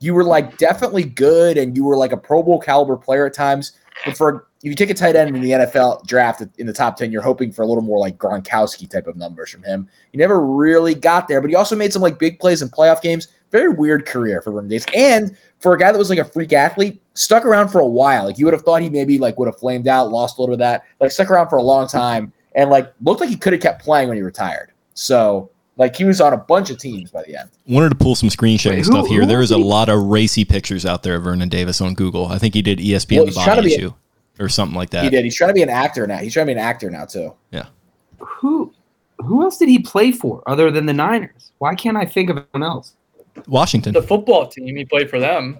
you were like definitely good and you were like a Pro Bowl caliber player at times, but for if you take a tight end in the NFL draft in the top 10, you're hoping for a little more like Gronkowski type of numbers from him. He never really got there, but he also made some like big plays in playoff games. Very weird career for Vernon Davis. And for a guy that was like a freak athlete, stuck around for a while. Like you would have thought he maybe like would have flamed out, lost a little of that, like stuck around for a long time and like looked like he could have kept playing when he retired. So like he was on a bunch of teams by the end. Wanted to pull some screen sharing Wait, who- stuff here. who There was a lot of racy pictures out there of Vernon Davis on Google. I think he did ESPN Well, the he's trying to body be- issue or something like that. He did. He's trying to be an actor now. He's trying to be an actor now too. Yeah. Who who else did he play for other than the Niners? Why can't I think of anyone else? Washington. The football team. He played for them.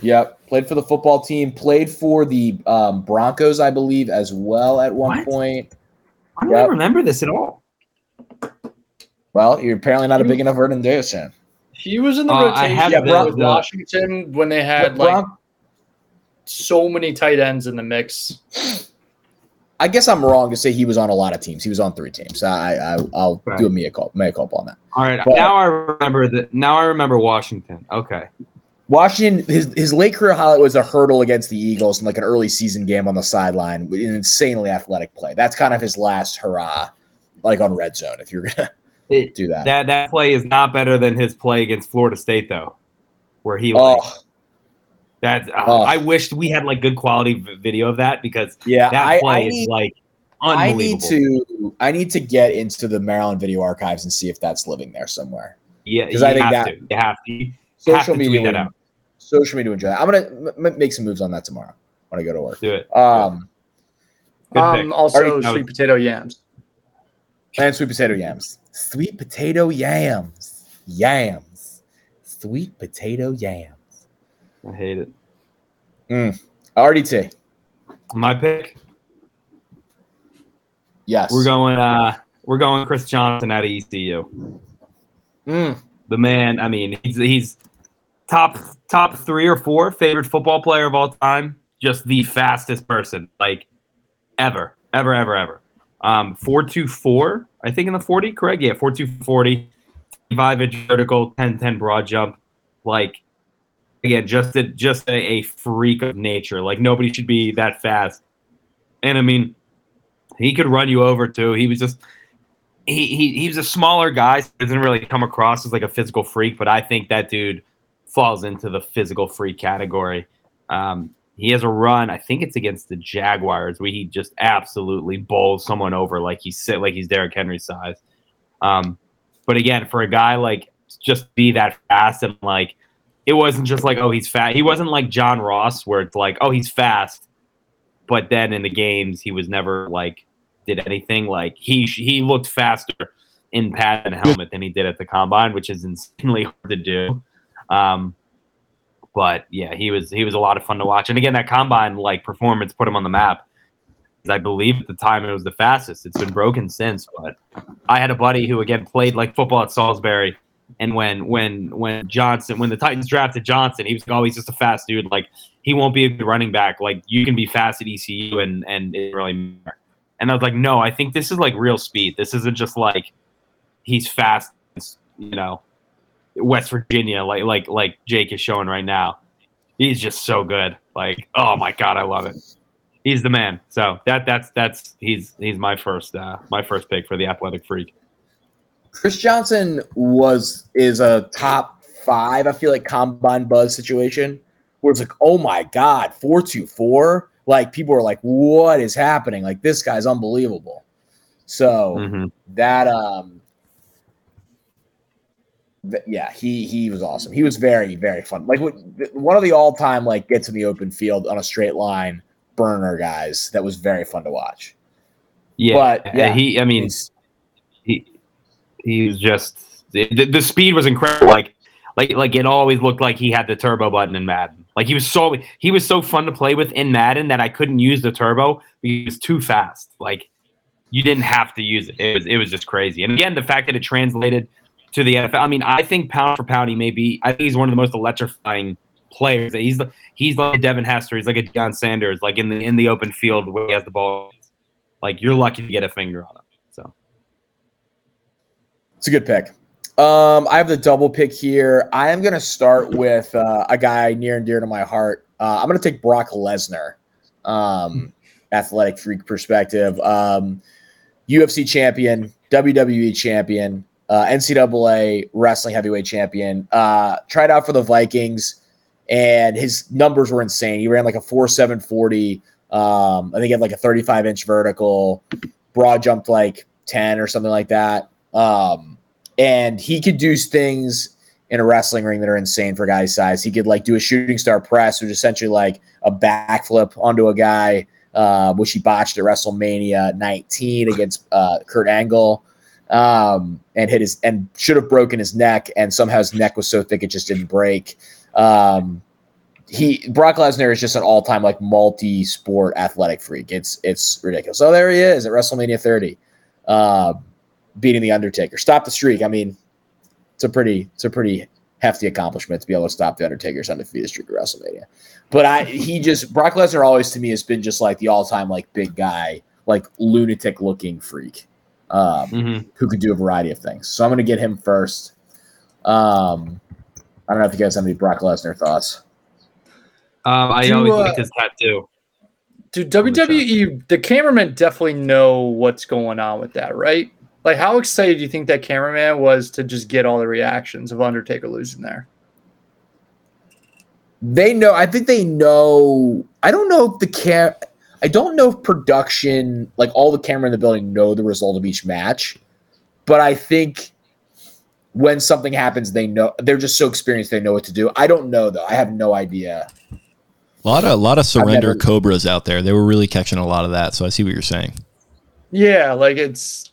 Yep. Played for the football team. Played for the um, Broncos, I believe, as well at one What? point. I don't Yep. remember this at all. Well, you're apparently not a big enough Vernon Davis fan. He was in the Uh, I rotation have Yeah, with Bron- the- Washington when they had The like so many tight ends in the mix. I guess I'm wrong to say he was on a lot of teams. He was on three teams. I, I I'll Right. do a mea culpa, mea culpa on that. All right, But- now I remember that. Now I remember Washington. Okay, Washington, his his late career highlight was a hurdle against the Eagles in like an early season game on the sideline, with an insanely athletic play. That's kind of his last hurrah, like on red zone. If you're gonna It- do that, that that play is not better than his play against Florida State though, where he like, oh that. uh, Oh. I wished we had like good quality video of that because yeah, that play I is need, like I need to I need to get into the Maryland video archives and see if that's living there somewhere. Yeah, because I think have that- to. You have to. Social media, that would- out. Social media, would enjoy. I'm gonna m- m- make some moves on that tomorrow when I go to work. Do it. Um, Um, also Already- sweet potato yams. and sweet potato yams, sweet potato yams, yams, sweet potato yams. I hate it. Mm. RDT, My pick. yes, We're going. uh We're going. Chris Johnson out of ECU. Mm, the man. I mean, he's he's top top three or four favorite football player of all time. Just the fastest person, like ever, ever, ever, ever. Um, four two four, I think in the forty, correct? Yeah, four two forty. 25 inch vertical, 10 10 broad jump. Like, again, just a, just a, a freak of nature. Like, nobody should be that fast. And I mean, he could run you over too. He was just. He, he, he was a smaller guy, so doesn't really come across as like a physical freak, but I think that dude falls into the physical free category. Um, he has a run. I think it's against the Jaguars where he just absolutely bowls someone over like he's sit like he's Derrick Henry size. Um, but again, for a guy like just be that fast and like it wasn't just like oh he's fast. He wasn't like John Ross where it's like oh he's fast, but then in the games he was never like did anything. Like he he looked faster in pad and helmet than he did at the combine, which is insanely hard to do. Um, but yeah, he was he was a lot of fun to watch. And again, that combine like performance put him on the map. I believe at the time it was the fastest. It's been broken since, but I had a buddy who again played like football at Salisbury, and when when when Johnson when the Titans drafted Johnson, he was always just a fast dude. Like he won't be a good running back. Like you can be fast at ECU and and it really matter. And I was like, no, I think this is like real speed. This isn't just like he's fast, you know, West Virginia, like like like Jake is showing right now. He's just so good. Like, oh my god, I love it. He's the man. So that that's that's he's he's my first uh my first pick for the athletic freak. Chris Johnson was is a top five. I feel like combine buzz situation where it's like, oh my god, four two four. Like people are like, what is happening? Like this guy's unbelievable. So Mhm. that um, yeah, he he was awesome. He was very very fun. Like what- one of the all time like gets in the open field on a straight line burner guys. That was very fun to watch. Yeah, But, uh, yeah, he. I mean, he he was just the, the, the speed was incredible. Like like like it always looked like he had the turbo button in Madden. Like he was so he was so fun to play with in Madden that I couldn't use the turbo he was too fast. Like you didn't have to use it. It was it was just crazy. And again, the fact that it translated to the NFL. I mean, I think pound for pound, he may be. I think he's one of the most electrifying players. He's he's like a Devin Hester. He's like a Deion Sanders. Like in the in the open field where he has the ball. Like you're lucky to get a finger on him. So It's a good pick. Um, I have the double pick here. I am going to start with uh, a guy near and dear to my heart. Uh, I'm going to take Brock Lesnar, um, athletic freak perspective. Um, UFC champion, WWE champion, uh, NCAA wrestling heavyweight champion. Uh, tried out for the Vikings, and his numbers were insane. He ran like a four seven forty. Um, I think he had like a 35 inch vertical, broad jumped like 10 or something like that. Um, and he could do things in a wrestling ring that are insane for a guy's size. He could like do a shooting star press, which is essentially like a backflip onto a guy, uh, which he botched at WrestleMania 19 against uh, Kurt Angle, um, and hit his and should have broken his neck, and somehow his neck was so thick it just didn't break. Um, he Brock Lesnar is just an all time like multi sport athletic freak. It's it's ridiculous. So there he is at WrestleMania 30, uh, beating the Undertaker. Stop the streak. I mean, it's a pretty it's a pretty hefty accomplishment to be able to stop the Undertaker's undefeated streak at WrestleMania. But I he just Brock Lesnar always to me has been just like the all time like big guy, like lunatic looking freak, um, mhm. who could do a variety of things. So I'm gonna get him first. Um, I don't know if you guys have any Brock Lesnar thoughts. um, I Do, always uh, liked his tattoo. Dude, WWE, the cameramen definitely know what's going on with that, right? Like, how excited do you think that cameraman was to just get all the reactions of Undertaker losing there? They know. I think they know. I don't know if the cam. I don't know if production, like all the camera in the building, know the result of each match. But I think when something happens, they know. They're just so experienced. They know what to do. I don't know though. I have no idea. A lot of a lot of surrender never- cobras out there. They were really catching a lot of that. So I see what you're saying. Yeah, like it's.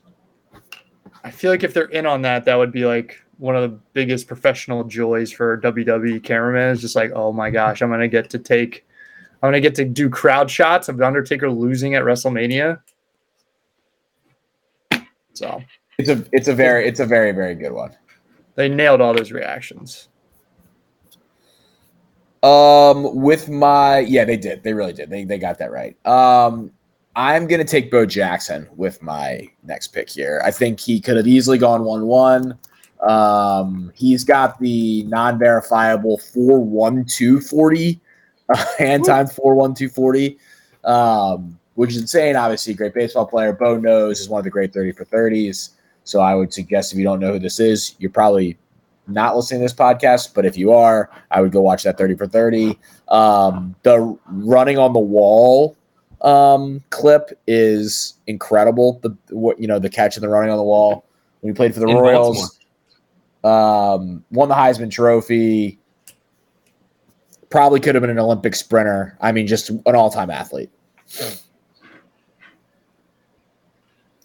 I feel like if they're in on that, that would be like one of the biggest professional joys for WWE cameramen. Is just like, oh my gosh, I'm gonna get to take, I'm gonna get to do crowd shots of the Undertaker losing at WrestleMania. So It's a. It's a very. It's a very very good one. they nailed all those reactions. Um, with my yeah, they did. They really did. They they got that right. Um, I'm gonna take Bo Jackson with my next pick here. I think he could have easily gone one one. Um, he's got the non-verifiable four one two forty uh, <laughs> hand time four one two forty, um, which is insane. Obviously, great baseball player. Bo knows is one of the great thirty for thirties. So I would suggest if you don't know who this is, you're probably not listening to this podcast. But if you are, I would go watch that thirty for thirty. Um, the running on the wall um, clip is incredible. The what you know the catch and the running on the wall when he played for the In Royals. Um, won the Heisman Trophy. Probably could have been an Olympic sprinter. I mean, just an all-time athlete.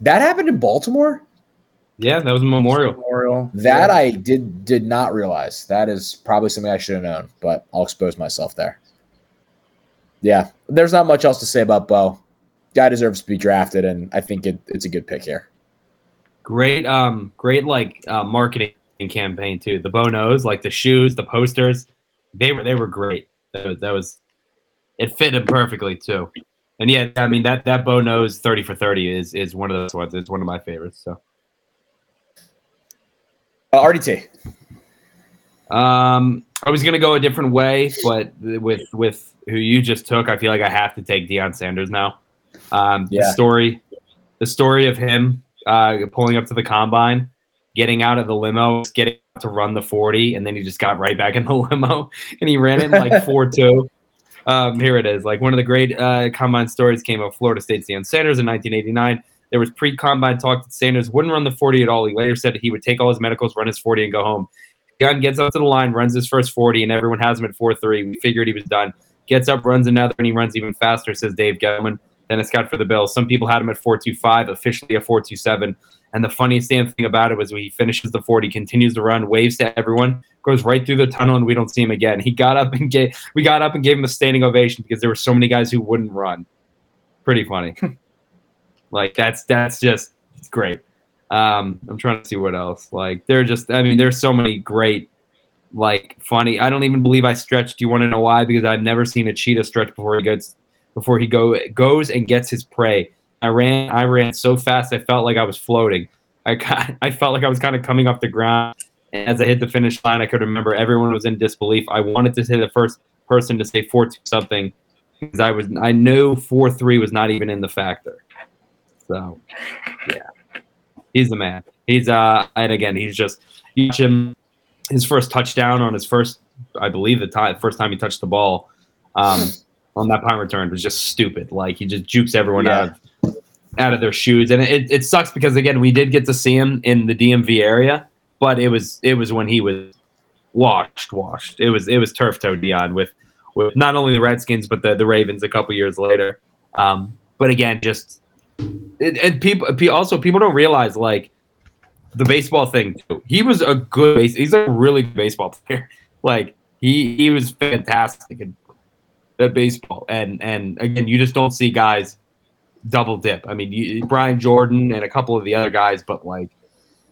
That happened in Baltimore. Yeah, that was a memorial. Memorial. That I did did not realize. That is probably something I should have known, but I'll expose myself there. Yeah, there's not much else to say about Bo. Guy deserves to be drafted, and I think it, it's a good pick here. Great, um, great like uh, marketing campaign too. The bonos, like the shoes, the posters, they were they were great. That was, that was it fit him perfectly too. And yeah, I mean that that Bo knows thirty for thirty is is one of those ones. It's one of my favorites. So Uh, RDT. um, I was gonna go a different way, but with with who you just took, I feel like I have to take Deion Sanders now. Um, Yeah. The story, the story of him uh, pulling up to the combine, getting out of the limo, getting to run the forty, and then he just got right back in the <laughs> limo and he ran it like four two. Um, here it is. Like one of the great uh, combine stories came of Florida State's Deion Sanders in 1989. There was pre-combine talk that Sanders wouldn't run the 40 at all. He later said he would take all his medicals, run his 40, and go home. Gunn gets up to the line, runs his first 40, and everyone has him at 4-3. We figured he was done. Gets up, runs another, and he runs even faster, says Dave Gettleman. Then it's got for the Bills. Some people had him at 4.25, officially a 4.27. And the funniest damn thing about it was when he finishes the 40, continues to run, waves to everyone, goes right through the tunnel, and we don't see him again. He got up and gave we got up and gave him a standing ovation because there were so many guys who wouldn't run. Pretty funny. like that's that's just great. Um, I'm trying to see what else. Like they're just I mean, there's so many great like funny. I don't even believe I stretched. Do you want to know why? Because I've never seen a cheetah stretch before he gets before he go goes and gets his prey. I ran I ran so fast I felt like I was floating. I got, <laughs> I felt like I was kind of coming off the ground. And as I hit the finish line, I could remember everyone was in disbelief. I wanted to say the first person to say four two something because I was I knew four three was not even in the factor. So yeah, he's the man. He's uh and again he's just you watch him his first touchdown on his first I believe the time first time he touched the ball um on that punt return was just stupid. Like he just jukes everyone Yeah. out of out of their shoes, and it, it sucks because again we did get to see him in the DMV area, but it was it was when he was washed, washed. It was it was turf toe Deion with with not only the Redskins but the the Ravens a couple years later. Um, but again, just it, and people pe- also people don't realize like the baseball thing too. He was a good. He's a really good baseball <laughs> player. Like he he was fantastic at baseball, and and again, you just don't see guys double dip. I mean, you, Brian Jordan and a couple of the other guys, but like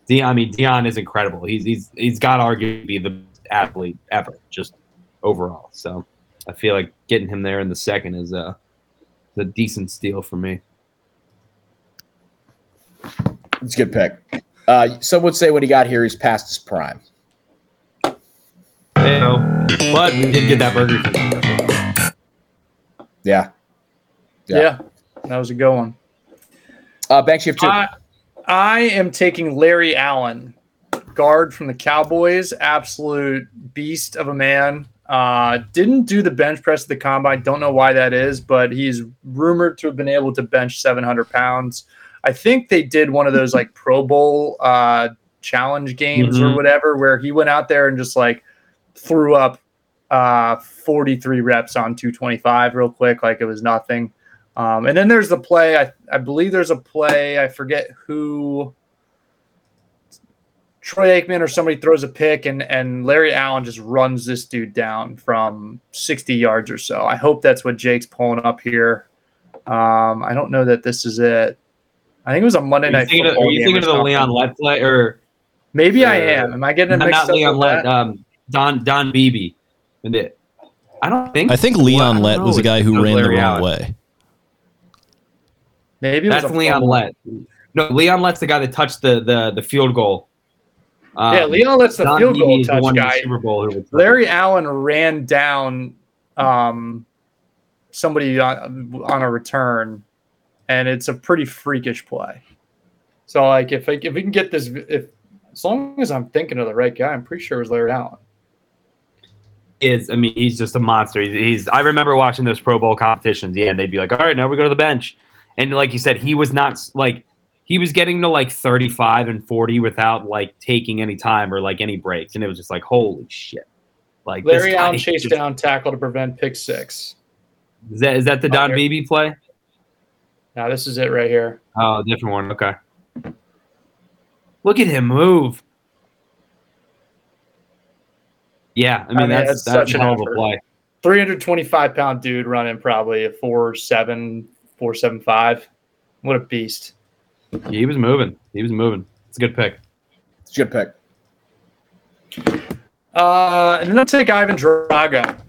Deion, I mean, Deion is incredible. He's he's he's got to argue be the athlete ever, just overall. So I feel like getting him there in the second is a, a decent steal for me. It's a good pick. Uh, some would say when he got here, he's past his prime. You know, but we did get that Burger Yeah. Yeah. Yeah. That was a good one. Uh, Banks, you have two. I, I am taking Larry Allen, guard from the Cowboys, absolute beast of a man. Uh, didn't do the bench press at the combine. Don't know why that is, but he's rumored to have been able to bench 700 pounds. I think they did one of those like <laughs> Pro Bowl uh, challenge games or Mhm. whatever, where he went out there and just like threw up uh, 43 reps on 225 real quick, like it was nothing. Um, and then there's the play. I, I believe there's a play. I forget who. Troy Aikman or somebody throws a pick, and and Larry Allen just runs this dude down from 60 yards or so. I hope that's what Jake's pulling up here. Um, I don't know that this is it. I think it was a Monday Are you night thinking of, are you game thinking of the. Leon Lett play or Maybe I uh, am. Am I getting it not, mixed not up? Leon Lett? Um, Don Don Beebe. And it. I don't think. I think Leon don't Lett was a guy who was ran the wrong Allen. way. Maybe it That's a Leon fumble. Lett. No, Leon Lett's the guy that touched the the the field goal. Um, yeah, Leon Lett's the Don field goal Beebe is the touch one in the guy. Super Bowl who was- Larry Allen ran down um, somebody on, on a return, and it's a pretty freakish play. So, like, if I, if we can get this, if as long as I'm thinking of the right guy, I'm pretty sure it was Larry Allen. is I mean he's just a monster. He's, he's I remember watching those Pro Bowl competitions. Yeah, and they'd be like, "All right, now we go to the bench," and like you said, he was not like he was getting to like thirty five and forty without like taking any time or like any breaks, and it was just like, holy shit! Like Larry guy Allen chased just- down tackle to prevent pick six. Is that is that the Oh, Don. Beebe play? Now this is it right here. Oh, a different one. Okay. Look at him move. Yeah, I mean, mean, that's, that's that's such a an a play. 325 pound dude running probably a four seven, four seven five. What a beast. He was moving. He was moving. It's a good pick. It's a good pick. Uh, and then I'll take Ivan Drago.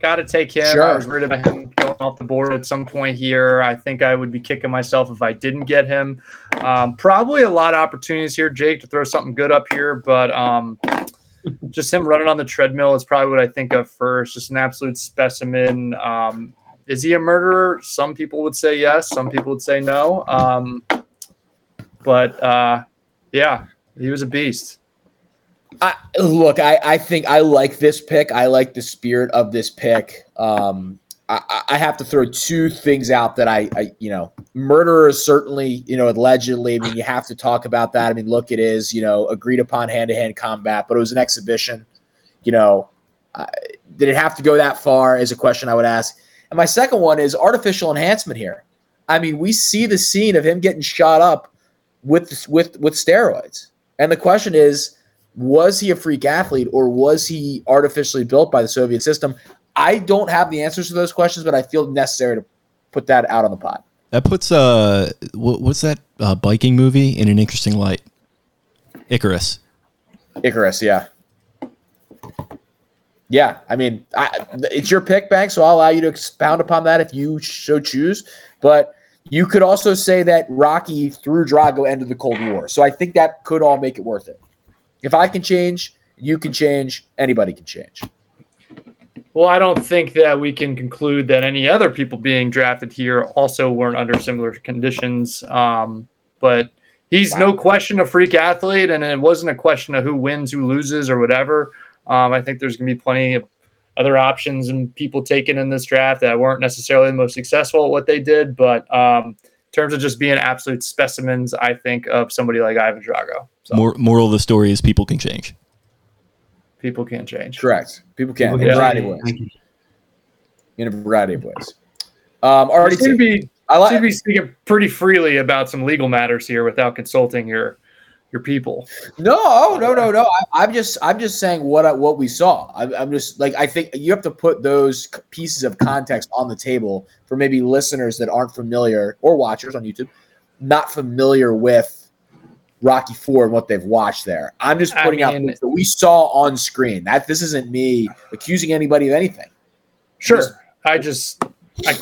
Got to take him. Sure. I was rid of him going off the board at some point here. I think I would be kicking myself if I didn't get him. Um, probably a lot of opportunities here, Jake, to throw something good up here, but um, just him running on the treadmill is probably what I think of first. Just an absolute specimen. Um, is he a murderer? Some people would say yes. Some people would say no. Um, but uh, yeah, he was a beast. I, look, I, I think I like this pick. I like the spirit of this pick. Um, I, I- have to throw two things out that I, I, you know, murderer is certainly, you know, allegedly. I mean, you have to talk about that. I mean, look, it is, you know, agreed upon hand to hand combat, but it was an exhibition. You know, I, did it have to go that far? Is a question I would ask. And my second one is artificial enhancement here. I mean, we see the scene of him getting shot up with with with steroids, and the question is was he a freak athlete or was he artificially built by the Soviet system? I don't have the answers to those questions, but I feel necessary to put that out on the pod. That puts uh, what, what's that uh, biking movie in an interesting light? Icarus. Icarus, yeah. Yeah, I mean, I, it's your pick, Bank, so I'll allow you to expound upon that if you so choose. But you could also say that Rocky through Drago ended the Cold War. So I think that could all make it worth it. If I can change, you can change, anybody can change. Well, I don't think that we can conclude that any other people being drafted here also weren't under similar conditions. Um, but he's no question a freak athlete, and it wasn't a question of who wins, who loses, or whatever. Um, I think there's going to be plenty of other options and people taken in this draft that weren't necessarily the most successful at what they did. But um, in terms of just being absolute specimens, I think of somebody like Ivan Drago. So Mor- moral of the story is people can change. people can change. Correct. People can in a variety of ways. In a variety of ways. Um, already, seem to be I seem to be speaking pretty freely about some legal matters here without consulting your your people. No, no, no, no. I, I'm just, I'm just saying what I, what we saw. I, I'm just like, I think you have to put those pieces of context on the table for maybe listeners that aren't familiar or watchers on YouTube, not familiar with Rocky Four and what they've watched there. I'm just I putting out mean- things that we saw on screen. That this isn't me accusing anybody of anything. Sure, Just- I just I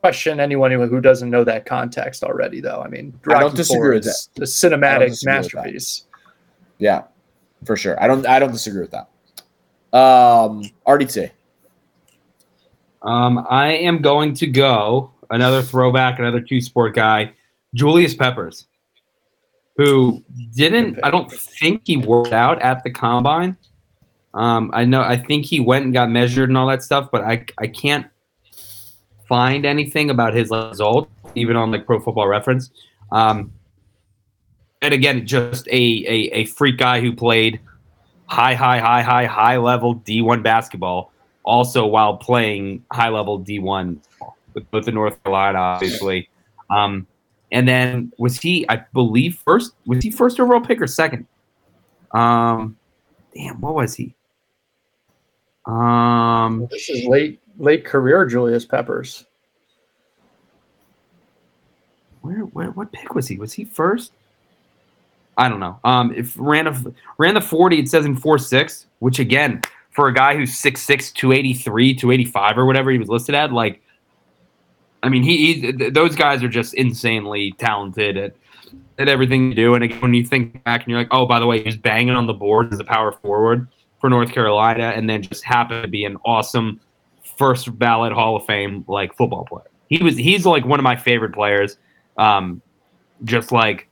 question anyone who, who doesn't know that context already. Though I mean, I don't disagree with that. The cinematic don't disagree with that. masterpiece. Yeah, for sure. I don't, I don't disagree with that. Um, RDT. Um, I am going to go another throwback, another two sport guy, Julius Peppers, who didn't. I don't think he worked out at the combine. Um, I know. I think he went and got measured and all that stuff, but I I can't find anything about his result, even on like Pro Football Reference. Um, and again, just a, a a freak guy who played high, high, high, high, high level D1 basketball also while playing high level D1 with, with the North Carolina, obviously. Um, and then was he, I believe, first? Was he first overall pick or second? Um, damn, what was he? Um, This is late late career Julius Peppers. where, where, what pick was he? Was he first? I don't know. Um, if ran a ran the forty, it says in four six, which again for a guy who's 6'6", 283, 285 or whatever he was listed at, like, I mean, he, he th- those guys are just insanely talented at at everything you do. And again, when you think back and you're like, oh, by the way, he's banging on the board as a power forward for North Carolina, and then just happened to be an awesome first ballot Hall of Fame like football player. He was he's like one of my favorite players. Um, just like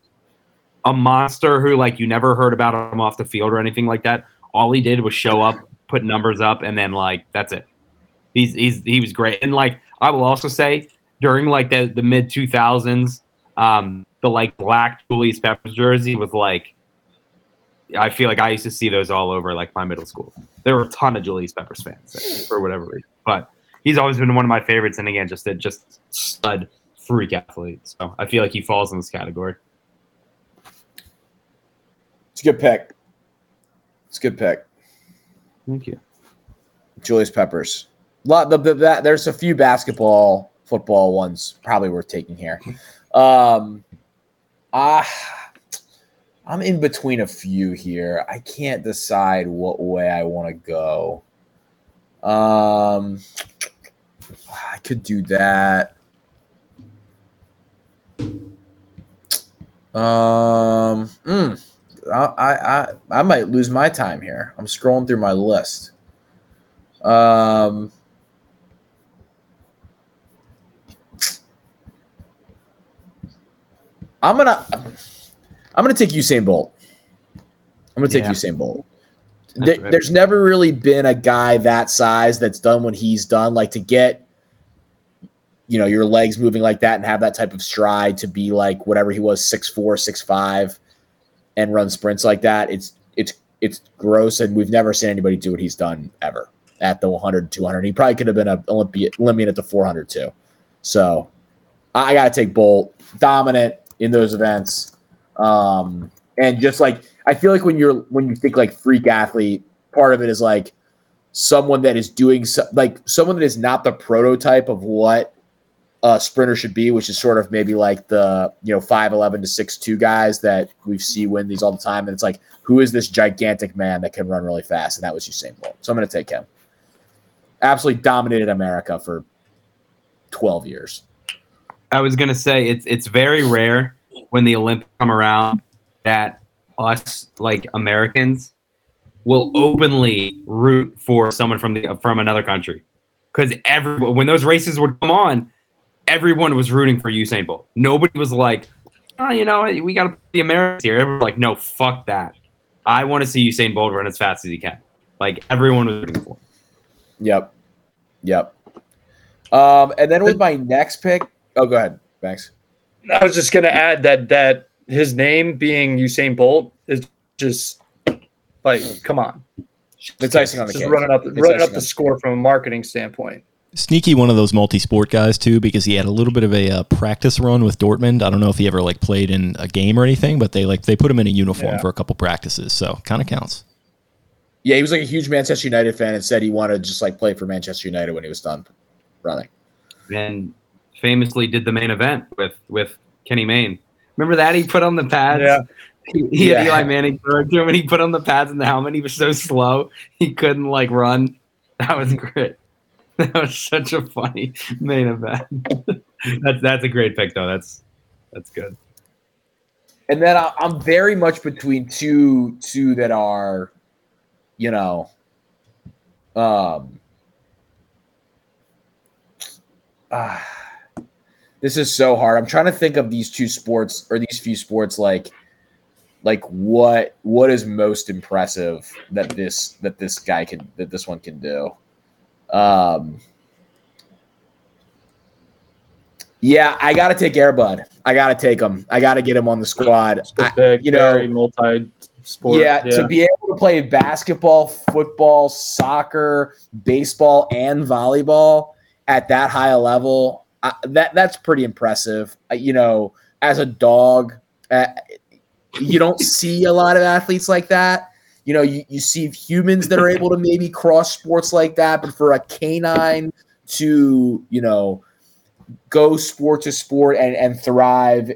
a monster who like you never heard about him off the field or anything like that. All he did was show up, put numbers up, and then like that's it. He's he's he was great. And like I will also say during like the the mid two thousands, um, the like black Julius Peppers jersey was like I feel like I used to see those all over like my middle school. There were a ton of Julius Peppers fans for whatever reason, but he's always been one of my favorites. And again, just a just stud freak athlete. So I feel like he falls in this category. It's a good pick. It's a good pick. Thank you. Julius Peppers. Lot the, the, that, there's a few basketball, football ones probably worth taking here. Um, ah, I'm in between a few here. I can't decide what way I want to go. Um, I could do that. Um, mm, I, I I might lose my time here. I'm scrolling through my list. Um, I'm gonna I'm gonna take Usain Bolt. I'm gonna take Yeah. Usain Bolt. There- there's never really been a guy that size that's done what he's done. Like to get, you know, your legs moving like that and have that type of stride to be like whatever he was, six four, six five, and run sprints like that. It's it's it's gross, and we've never seen anybody do what he's done ever at the 100, 200. He probably could have been a Olympian, Olympian at the 400 too. So I, I got to take Bolt, dominant in those events, um, and just like I feel like when you're when you think like freak athlete, part of it is like someone that is doing so, like someone that is not the prototype of what a sprinter should be, which is sort of maybe like the you know five eleven to six two guys that we see win these all the time, and it's like who is this gigantic man that can run really fast, and that was Usain Bolt. So I'm going to take him. Absolutely dominated America for twelve years. I was gonna say it's it's very rare when the Olympics come around that us like Americans will openly root for someone from the from another country because every when those races would come on, everyone was rooting for Usain Bolt. Nobody was like, oh, you know, we got to put the Americans here. Everyone was like, no, fuck that. I want to see Usain Bolt run as fast as he can. Like everyone was rooting for. Yep, yep. Um, and then with my next pick, oh, go ahead, thanks. I was just gonna add that that his name being Usain Bolt is just like, come on, It's icing on the just cake. running up It's running up the score from a marketing standpoint. Sneaky one of those multi-sport guys too, because he had a little bit of a uh, practice run with Dortmund. I don't know if he ever like played in a game or anything, but they like they put him in a uniform Yeah. for a couple practices, so kind of counts. Yeah, he was like a huge Manchester United fan and said he wanted to just like play for Manchester United when he was done running. and famously did the main event with with Kenny Mayne. Remember that he put on the pads. Yeah. He, he had Eli Manning throw it to him, and he put on the pads and the helmet. He was so slow he couldn't like run. That was great. <laughs> That was such a funny main event. <laughs> that's that's a great pick though. That's that's good. And then I, I'm very much between two two that are, you know, um, ah, this is so hard. I'm trying to think of these two sports or these few sports like like what what is most impressive that this that this guy can that this one can do. Um yeah, I got to take Air Bud. I got to take him. I got to get him on the squad. I- you know- very multi sport. yeah, to be able to play basketball, football, soccer, baseball, and volleyball at that high a level, uh, that that's pretty impressive. You know, as a dog, uh, you don't <laughs> see a lot of athletes like that. You know, you, you see humans that are able to maybe cross sports like that, but for a canine to, you know, go sport to sport and, and thrive.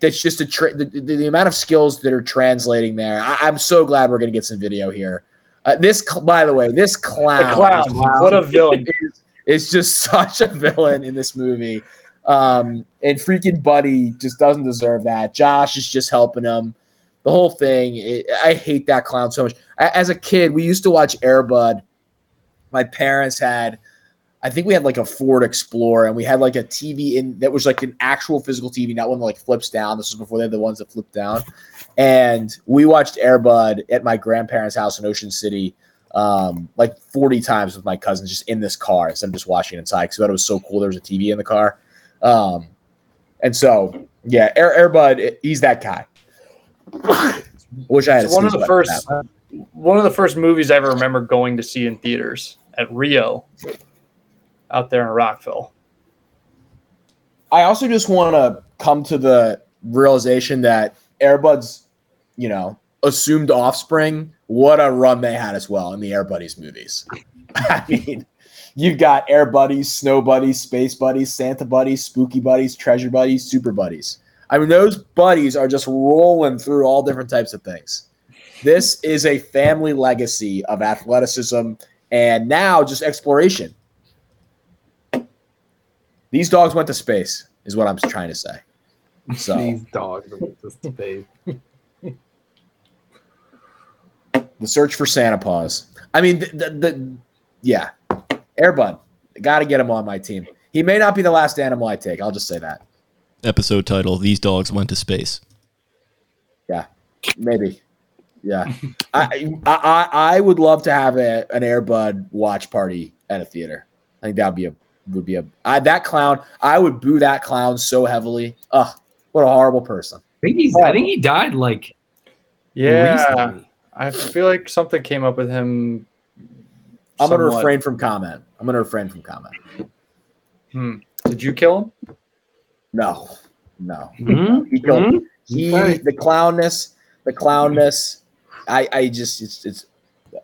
That's just a tra- the, the, the amount of skills that are translating there. I, I'm so glad we're going to get some video here. Uh, this, by the way, this clown, clown. What a villain. is, is just <laughs> such a villain in this movie. Um, and freaking Buddy just doesn't deserve that. Josh is just helping him. The whole thing, it, I hate that clown so much. I, as a kid, we used to watch Air Bud. My parents had, I think we had like a Ford Explorer, and we had like a TV in that was like an actual physical TV, not one that like flips down. This was before they had the ones that flip down. And we watched Air Bud at my grandparents' house in Ocean City um, like 40 times with my cousins just in this car instead of just watching inside because I thought it was so cool there was a TV in the car. Um, and so, yeah, Air, Airbud, he's that guy. <coughs> Wish I had It's one of the first one of the first movies I ever remember going to see in theaters at Rio out there in Rockville. I also just want to come to the realization that Air Bud's, you know, assumed offspring, what a run they had as well in the Air Buddies movies. <laughs> I mean, you've got Air Buddies, Snow Buddies, Space Buddies, Santa Buddies, Spooky Buddies, Treasure Buddies, Super Buddies. I mean, those buddies are just rolling through all different types of things. This is a family legacy of athleticism and now just exploration. These dogs went to space, is what I'm trying to say. <laughs> So These dogs went to space. <laughs> the search for Santa Paws. I mean, the, the, the yeah, Air Bud, got to get him on my team. He may not be the last animal I take. I'll just say that. Episode title: These dogs went to space. Yeah, maybe. Yeah, <laughs> I, I I would love to have a, an Air Bud watch party at a theater. I think that would be a would be a I, that clown. I would boo that clown so heavily. Ugh, what a horrible person. I think he's. I think he died like Yeah, recently. I feel like something came up with him. I'm going to refrain from comment. I'm going to refrain from comment. Hmm. Did you kill him? No, no. Mhm, He killed mhm. he Okay. the clownness the clownness i i just it's it's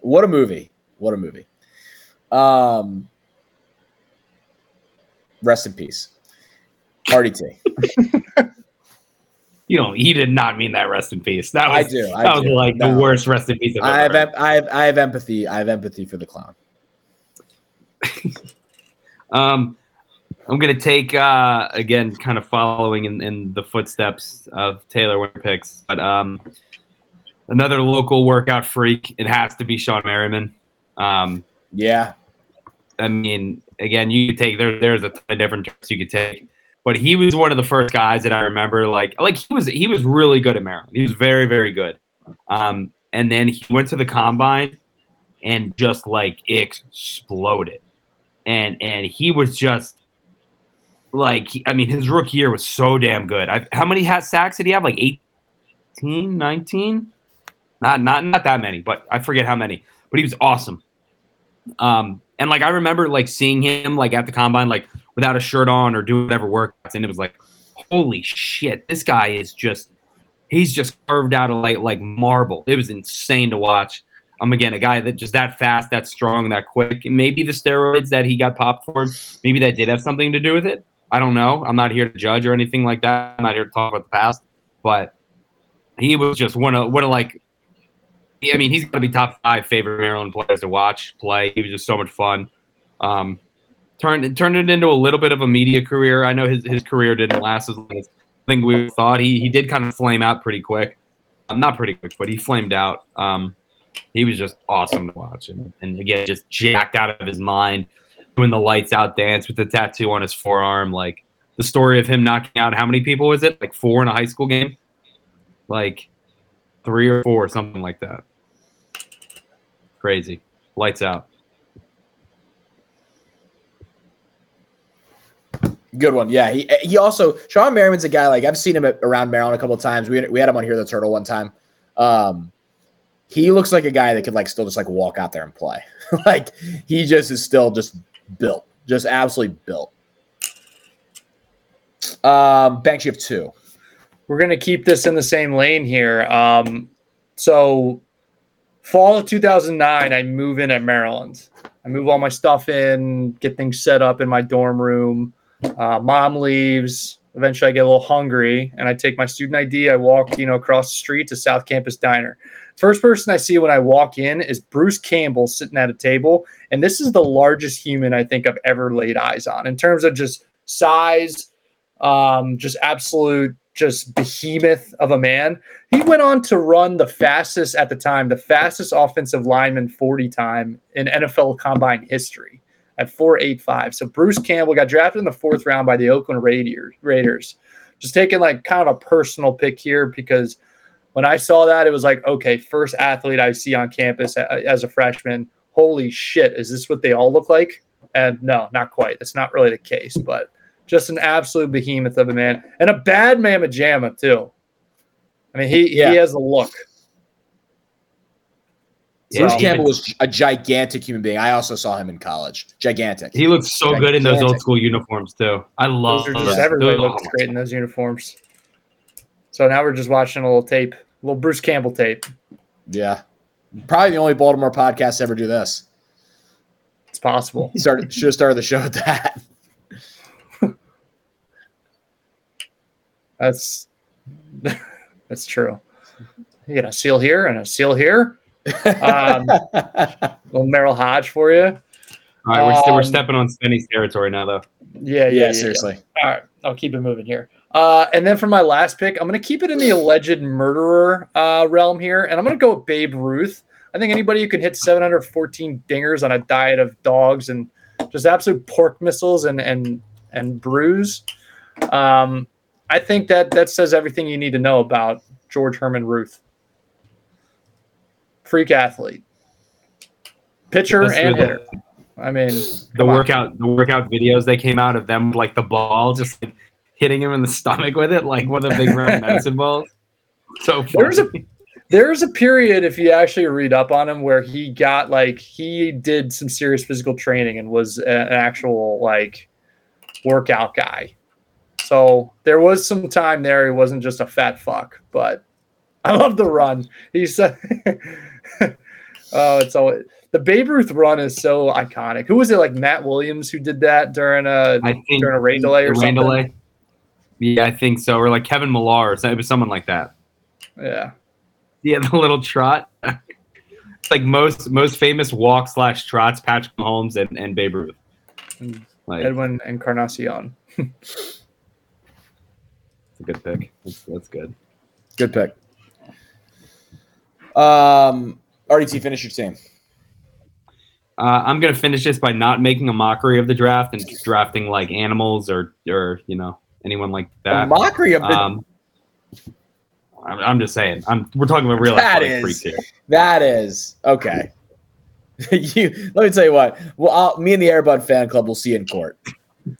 what a movie what a movie um rest in peace party t <laughs> You know, he did not mean that. Rest in peace. That i was do i that was like No. the worst rest in peace. I have, em- I have i have empathy i have empathy for the clown <laughs> Um, I'm gonna take uh, again, kind of following in, in the footsteps of Taylor Winter picks, but um, another local workout freak. It has to be Shawne Merriman. Um, yeah I mean, again, you could take there. There's a ton of different trips you could take, but he was one of the first guys that I remember. Like, like he was he was really good at Maryland. He was very very good. Um, and then he went to the combine and just like exploded, and and he was just like I mean, his rookie year was so damn good. I, how many hat sacks did he have? Like 18, 19? Not not not that many, but I forget how many. But he was awesome. Um, and like I remember like seeing him like at the combine, like without a shirt on or doing whatever workouts, and it was like, holy shit, this guy is just he's just carved out of like like marble. It was insane to watch. I'm um, again, a guy that just that fast, that strong, that quick. Maybe the steroids that he got popped for, maybe that did have something to do with it. I don't know. I'm not here to judge or anything like that. I'm not here to talk about the past, but he was just one of one of like I mean, he's to be top five favorite Maryland players to watch play. He was just so much fun. Um, turned turned it into a little bit of a media career. I know his, his career didn't last as long as I think we thought. He he did kind of flame out pretty quick. Um, not pretty quick, but he flamed out. Um, he was just awesome to watch, and, and again, just jacked out of his mind, doing the lights out dance with the tattoo on his forearm. Like the story of him knocking out how many people was it? Like four in a high school game. Like three or four, something like that. Crazy. Lights out. Good one. Yeah. He he also Shawne Merriman's a guy like I've seen him at, around Maryland a couple times. We we had him on here the turtle one time. Um he looks like a guy that could like still just like walk out there and play. <laughs> like he just is still just built. Just absolutely built. Um Banks, you have two. We're gonna keep this in the same lane here. Um, so fall of 2009, I move in at Maryland. I move all my stuff in, get things set up in my dorm room. Uh, mom leaves. Eventually, I get a little hungry, and I take my student ID. I walk, you know, across the street to South Campus Diner. First person I see when I walk in is Bruce Campbell sitting at a table, and this is the largest human I think I've ever laid eyes on in terms of just size, um, just absolute, just behemoth of a man. He went on to run the fastest at the time, the fastest offensive lineman 40 time in NFL combine history at 485. So Bruce Campbell got drafted in the fourth round by the Oakland Raiders. Raiders. Just taking like kind of a personal pick here because when I saw that, it was like, okay, first athlete I see on campus as a freshman. Holy shit, is this what they all look like? And no, not quite. That's not really the case, but just an absolute behemoth of a man and a bad mamma jamma too. I mean, he yeah. he has a look. Bruce yeah, Campbell was a gigantic human being. I also saw him in college. Gigantic. He looks so gigantic. good in those old school uniforms too. I love those. Just, everybody looks great in those uniforms. So now we're just watching a little tape, a little Bruce Campbell tape. Yeah, probably the only Baltimore podcast to ever do this. It's possible. Started should have started the show with that. <laughs> That's <laughs> that's true. You got a seal here and a seal here. Um, <laughs> little Merril Hoge for you. All right, we're, um, we're stepping on Spenny's territory now, though. Yeah, yeah, yeah seriously. Yeah. All right, I'll keep it moving here. Uh, and then for my last pick, I'm going to keep it in the alleged murderer uh, realm here, and I'm going to go with Babe Ruth. I think anybody who can hit 714 dingers on a diet of dogs and just absolute pork missiles and and and brews. Um, I think that that says everything you need to know about George Herman Ruth. Freak athlete, pitcher That's and hitter. I mean, the workout on. the workout videos they came out of them like the ball just like, hitting him in the <laughs> stomach with it, like one of the big red medicine <laughs> balls. So funny. there's a there's a period, if you actually read up on him, where he got like he did some serious physical training and was a, an actual like workout guy. So there was some time there. He wasn't just a fat fuck, but I love the run. He's <laughs> uh, oh, it's all the Babe Ruth run is so iconic. Who was it? Like Matt Williams who did that during a I think during a rain delay or rain something? delay. Yeah, I think so. Or like Kevin Millar, or it was someone like that. Yeah. Yeah, <laughs> the little trot. it's like most most famous walk slash trots, Patrick Mahomes and, and Babe Ruth. Hmm. Like, Edwin Encarnacion. <laughs> it's a good pick. That's, that's good. Good pick. Um, RDT, finish your team. Uh, I'm gonna finish this by not making a mockery of the draft and drafting like animals or or you know anyone like that. A mockery of the. Um, I'm, I'm just saying. I'm. We're talking about real that is, freaks here. That is okay. <laughs> you let me tell you what. Well, I'll, me and the Air Bud fan club will see you in court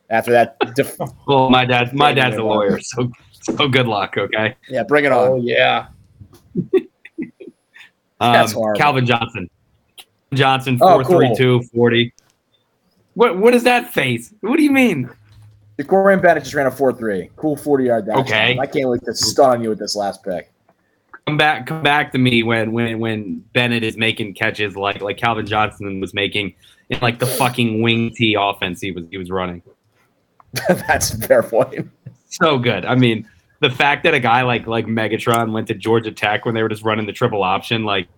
after that. Def- <laughs> well, my dad, my dad's a lawyer, so so good luck. Okay. Yeah, bring it on. Oh yeah. Um, Calvin Johnson. Johnson, 432, oh, cool. 40. What what is that face? What do you mean? The Corey Bennett just ran a 4 3. Cool 40 yard dash. Okay. I can't wait to stun you with this last pick. Come back, come back to me when when when Bennett is making catches like like Calvin Johnson was making in like the fucking wing T offense he was he was running. <laughs> That's a fair point. So good. I mean, the fact that a guy like like Megatron went to Georgia Tech when they were just running the triple option, like,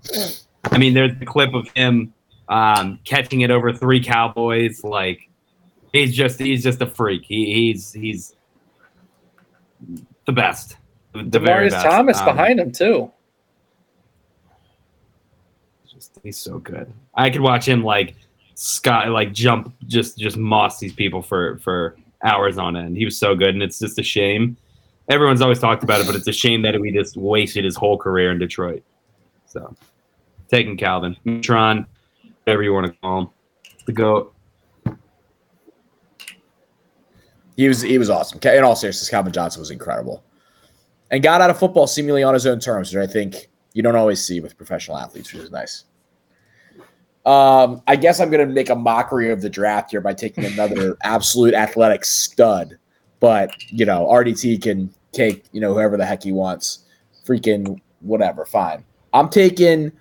I mean, there's a clip of him um, catching it over three Cowboys, like he's just he's just a freak. He, he's he's the best. The Demaryius Thomas um, behind him too. Just, he's so good. I could watch him like Scott like jump just just moss these people for for hours on end. He was so good, and it's just a shame. Everyone's always talked about it, but it's a shame that we just wasted his whole career in Detroit. So, taking Calvin, Tron, whatever you want to call him, the goat. He was he was awesome. In all seriousness, Calvin Johnson was incredible, and got out of football seemingly on his own terms, which I think you don't always see with professional athletes, which is nice. Um, I guess I'm going to make a mockery of the draft here by taking another <laughs> absolute athletic stud, but you know RDT can take you know whoever the heck he wants, freaking whatever, fine. I'm taking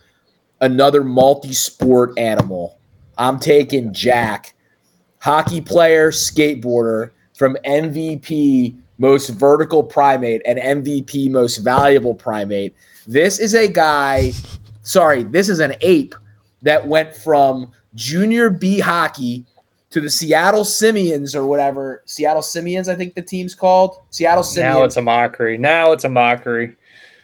another multi-sport animal. I'm taking Jack, hockey player, skateboarder, from MVP most vertical primate and MVP most valuable primate. This is a guy, sorry, this is an ape that went from junior B hockey to the Seattle Simians or whatever. Seattle Simians, I think the team's called. Seattle Simians. Now it's a mockery. Now it's a mockery.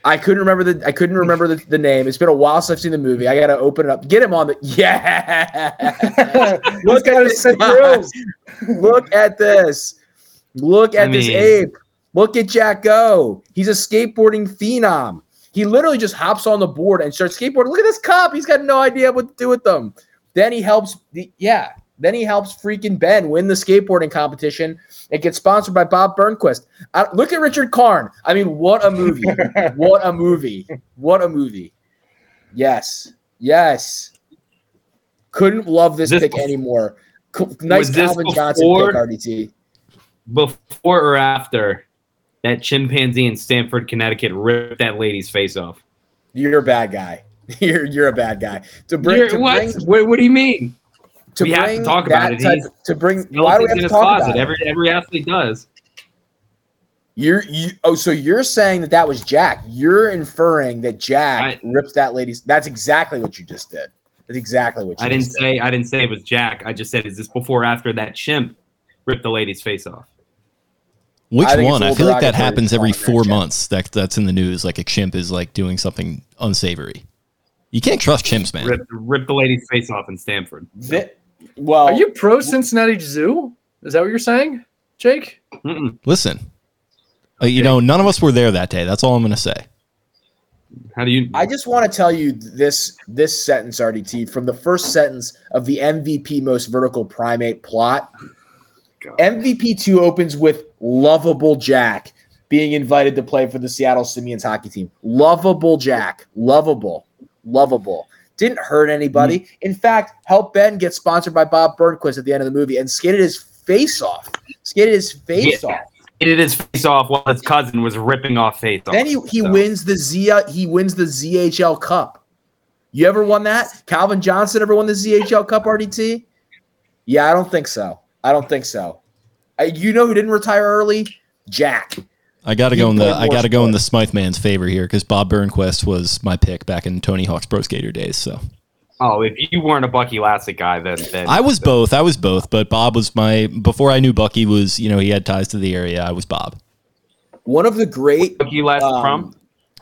I couldn't remember the I couldn't remember the, the name. It's been a while since I've seen the movie. I gotta open it up. Get him on the <laughs> yeah. <laughs> <laughs> Look at this. Look at this. Look at I this mean- ape. Look at Jack go. He's a skateboarding phenom. He literally just hops on the board and starts skateboarding. Look at this cop. He's got no idea what to do with them. Then he helps the yeah. Then he helps freaking Ben win the skateboarding competition. It gets sponsored by Bob Burnquist. Uh, look at Richard Karn. I mean, what a movie! <laughs> what a movie! What a movie! Yes, yes. Couldn't love this, This pick bef- anymore. Nice this Calvin Johnson before- pick, RDT. Before or after that chimpanzee in Stamford, Connecticut ripped that lady's face off. You're a bad guy. <laughs> You're you're a bad guy. To bring You're- to what? bring what? What do you mean? To We have to talk about it. type- to bring why do we Skeletons have in to his talk closet. about it? Every every athlete does. You're you oh so you're saying that that was Jack. You're inferring that Jack I- ripped that lady's. That's exactly what you just did. That's exactly what you I didn't did. say I didn't say it was Jack. I just said is this before or after that chimp ripped the lady's face off? Which I one? I feel like that happens every four that, months. That that's in the news. Like a chimp is like doing something unsavory. You can't trust chimps, man. Rip, rip the lady's face off in Stamford. Thi- well, Are you pro Cincinnati Zoo? Is that what you're saying, Jake? Mm-mm. Listen, uh, you know, none of us were there that day. That's all I'm going to say. How do you? I just want to tell you this this sentence, RDT, from the first sentence of the MVP most vertical primate plot. God. MVP two opens with lovable Jack being invited to play for the Seattle Simians hockey team. Lovable Jack, lovable, lovable. Didn't hurt anybody. Mm-hmm. In fact, helped Ben get sponsored by Bob Burnquist at the end of the movie and skated his face off. Skated his face Yeah. off. Did his face off while his cousin was ripping off face off. Then he, he So, wins the Z he wins the ZHL Cup. You ever won that? Calvin Johnson ever won the ZHL Cup RDT? Yeah, I don't think so. I don't think so. You know who didn't retire early? Jack. I got to go in the I got to go in the. Smythe man's favor here because Bob Burnquist was my pick back in Tony Hawk's Pro Skater days. So Oh, if you weren't a Bucky Lasek guy, then, then I was both. I was both, but Bob was my before I knew Bucky was. You know, he had ties to the area. I was Bob One of the great Bucky Lasek um, from.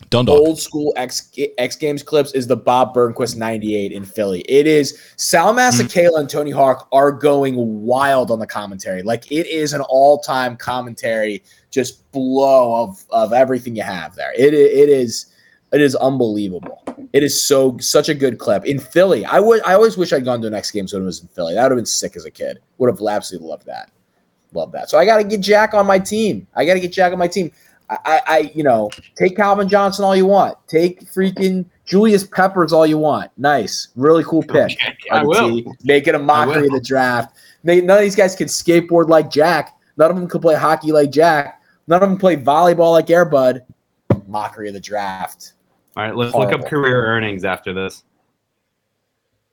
Dundalk. old school X X Games clips is the Bob Burnquist 98 in Philly. It is Sal Masekela and Tony Hawk are going wild on the commentary. Like it is an all-time commentary just blow of of everything you have there. It it is it is unbelievable. It is so such a good clip. In Philly, I would I always wish I'd gone to an X Games when it was in Philly. That would have been sick as a kid. Would have absolutely loved that. Love that. So I got to get Jack on my team. I got to get Jack on my team. I, I, you know, take Calvin Johnson all you want. Take freaking Julius Peppers all you want. Nice, really cool pick. Okay, I will. Make it a mockery of the draft. They, none of these guys can skateboard like Jack. None of them can play hockey like Jack. None of them play volleyball like Air Bud. Mockery of the draft. All right, let's look up career earnings after this.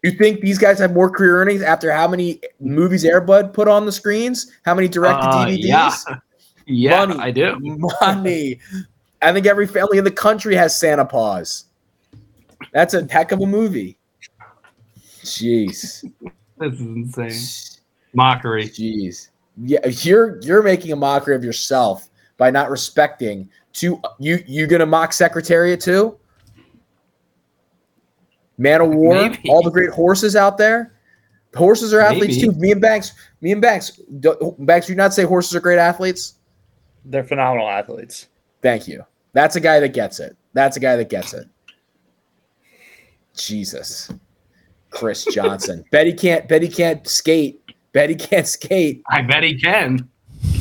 You think these guys have more career earnings after how many movies Air Bud put on the screens? How many direct to Uh, DVDs? yeah, yeah, Money. I do. Money. I think every family in the country has Santa Paws. That's a heck of a movie. Jeez. This is insane. Mockery. Jeez. Yeah, you're you're making a mockery of yourself by not respecting two you you gonna mock Secretariat too? Man o' War, Maybe. all the great horses out there. Horses are athletes Maybe. too. Me and Banks, me and Banks, Banks, you not say horses are great athletes? They're phenomenal athletes. Thank you. That's a guy that gets it. That's a guy that gets it. Jesus. Chris Johnson. <laughs> Betty can't Betty can't skate. Betty can't skate. I bet he can.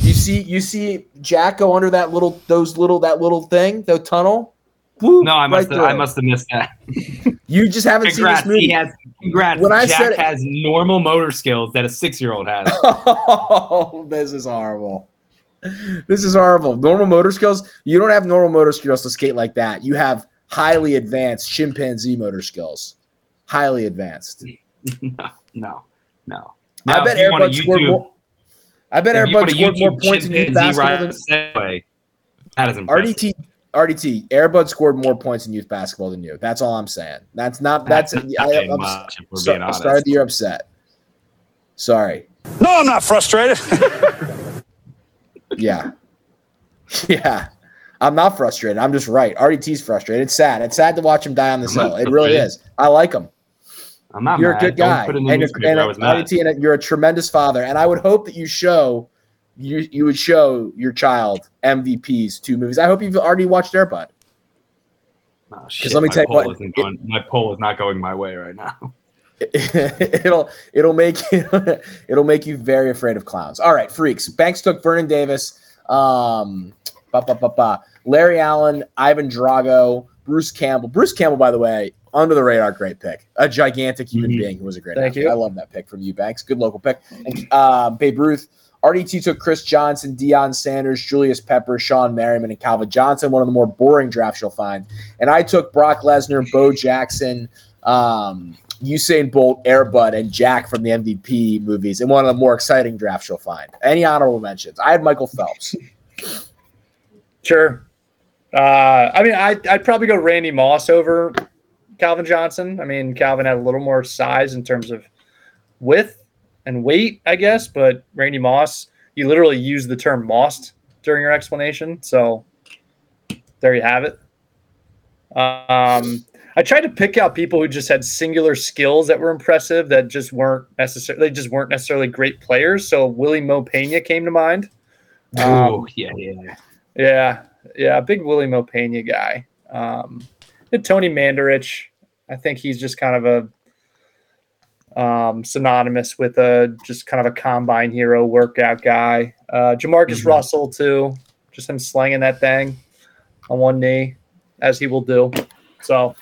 You see you see Jack go under that little those little that little thing, the tunnel? Woo, No, I must right have, I must have missed that. <laughs> You just haven't Congrats. seen this He movie. has congrats. When I Jack said it- has normal motor skills that a six year old has. <laughs> oh, this is horrible. This is horrible. Normal motor skills. You don't have normal motor skills to skate like that. You have highly advanced chimpanzee motor skills. Highly advanced. no, <laughs> no, no. I bet if Air Bud scored more. I bet if you Air Bud scored more points in youth basketball than ride Segway, that is impressive. RDT. RDT. Air Bud scored more points in youth basketball than you. That's all I'm saying. That's not. That's. That's I, saying I'm, much, if we're so- I started the year upset. Sorry. No, I'm not frustrated. <laughs> Yeah. <laughs> Yeah. I'm not frustrated. I'm just right. RDT's frustrated. It's sad. It's sad to watch him die on this hill. It really is. I like him. I'm not. you're mad. a good guy, put in the and, you're, and. RDT, and you're a tremendous father. And I would hope that you show you you would show your child MVP's two movies. I hope you've already watched Air Bud. Oh, shit, let me my tell you what, it- my poll is not going my way right now. <laughs> <laughs> it'll it'll make <laughs> it'll make you very afraid of clowns. All right, freaks. Banks took Vernon Davis, um, ba, ba, ba, ba. Larry Allen, Ivan Drago, Bruce Campbell. Bruce Campbell, by the way, under the radar, great pick. A gigantic human Mhm. being who was a great. Thank athlete. you. I love that pick from you, Banks. Good local pick. And uh, Babe Ruth. RDT took Chris Johnson, Deion Sanders, Julius Pepper, Shawne Merriman, and Calvin Johnson. One of the more boring drafts you'll find. And I took Brock Lesnar, Bo Jackson, um, Usain Bolt, Air Bud, and Jack from the MVP movies, and one of the more exciting drafts you'll find. Any honorable mentions? I had Michael Phelps. <laughs> Sure. Uh, I mean, I, I'd probably go Randy Moss over Calvin Johnson. I mean, Calvin had a little more size in terms of width and weight, I guess, but Randy Moss, you literally used the term mossed during your explanation. So there you have it. Um, I tried to pick out people who just had singular skills that were impressive that just weren't necessarily they just weren't necessarily great players. So Wily Mo Pena came to mind. Um, oh yeah, yeah. Yeah, yeah, big Wily Mo Pena guy. Um, Tony Mandarich, I think he's just kind of a um, synonymous with a just kind of a combine hero workout guy. Uh, Jamarcus Mhm. Russell too, just him slinging that thing on one knee, as he will do. So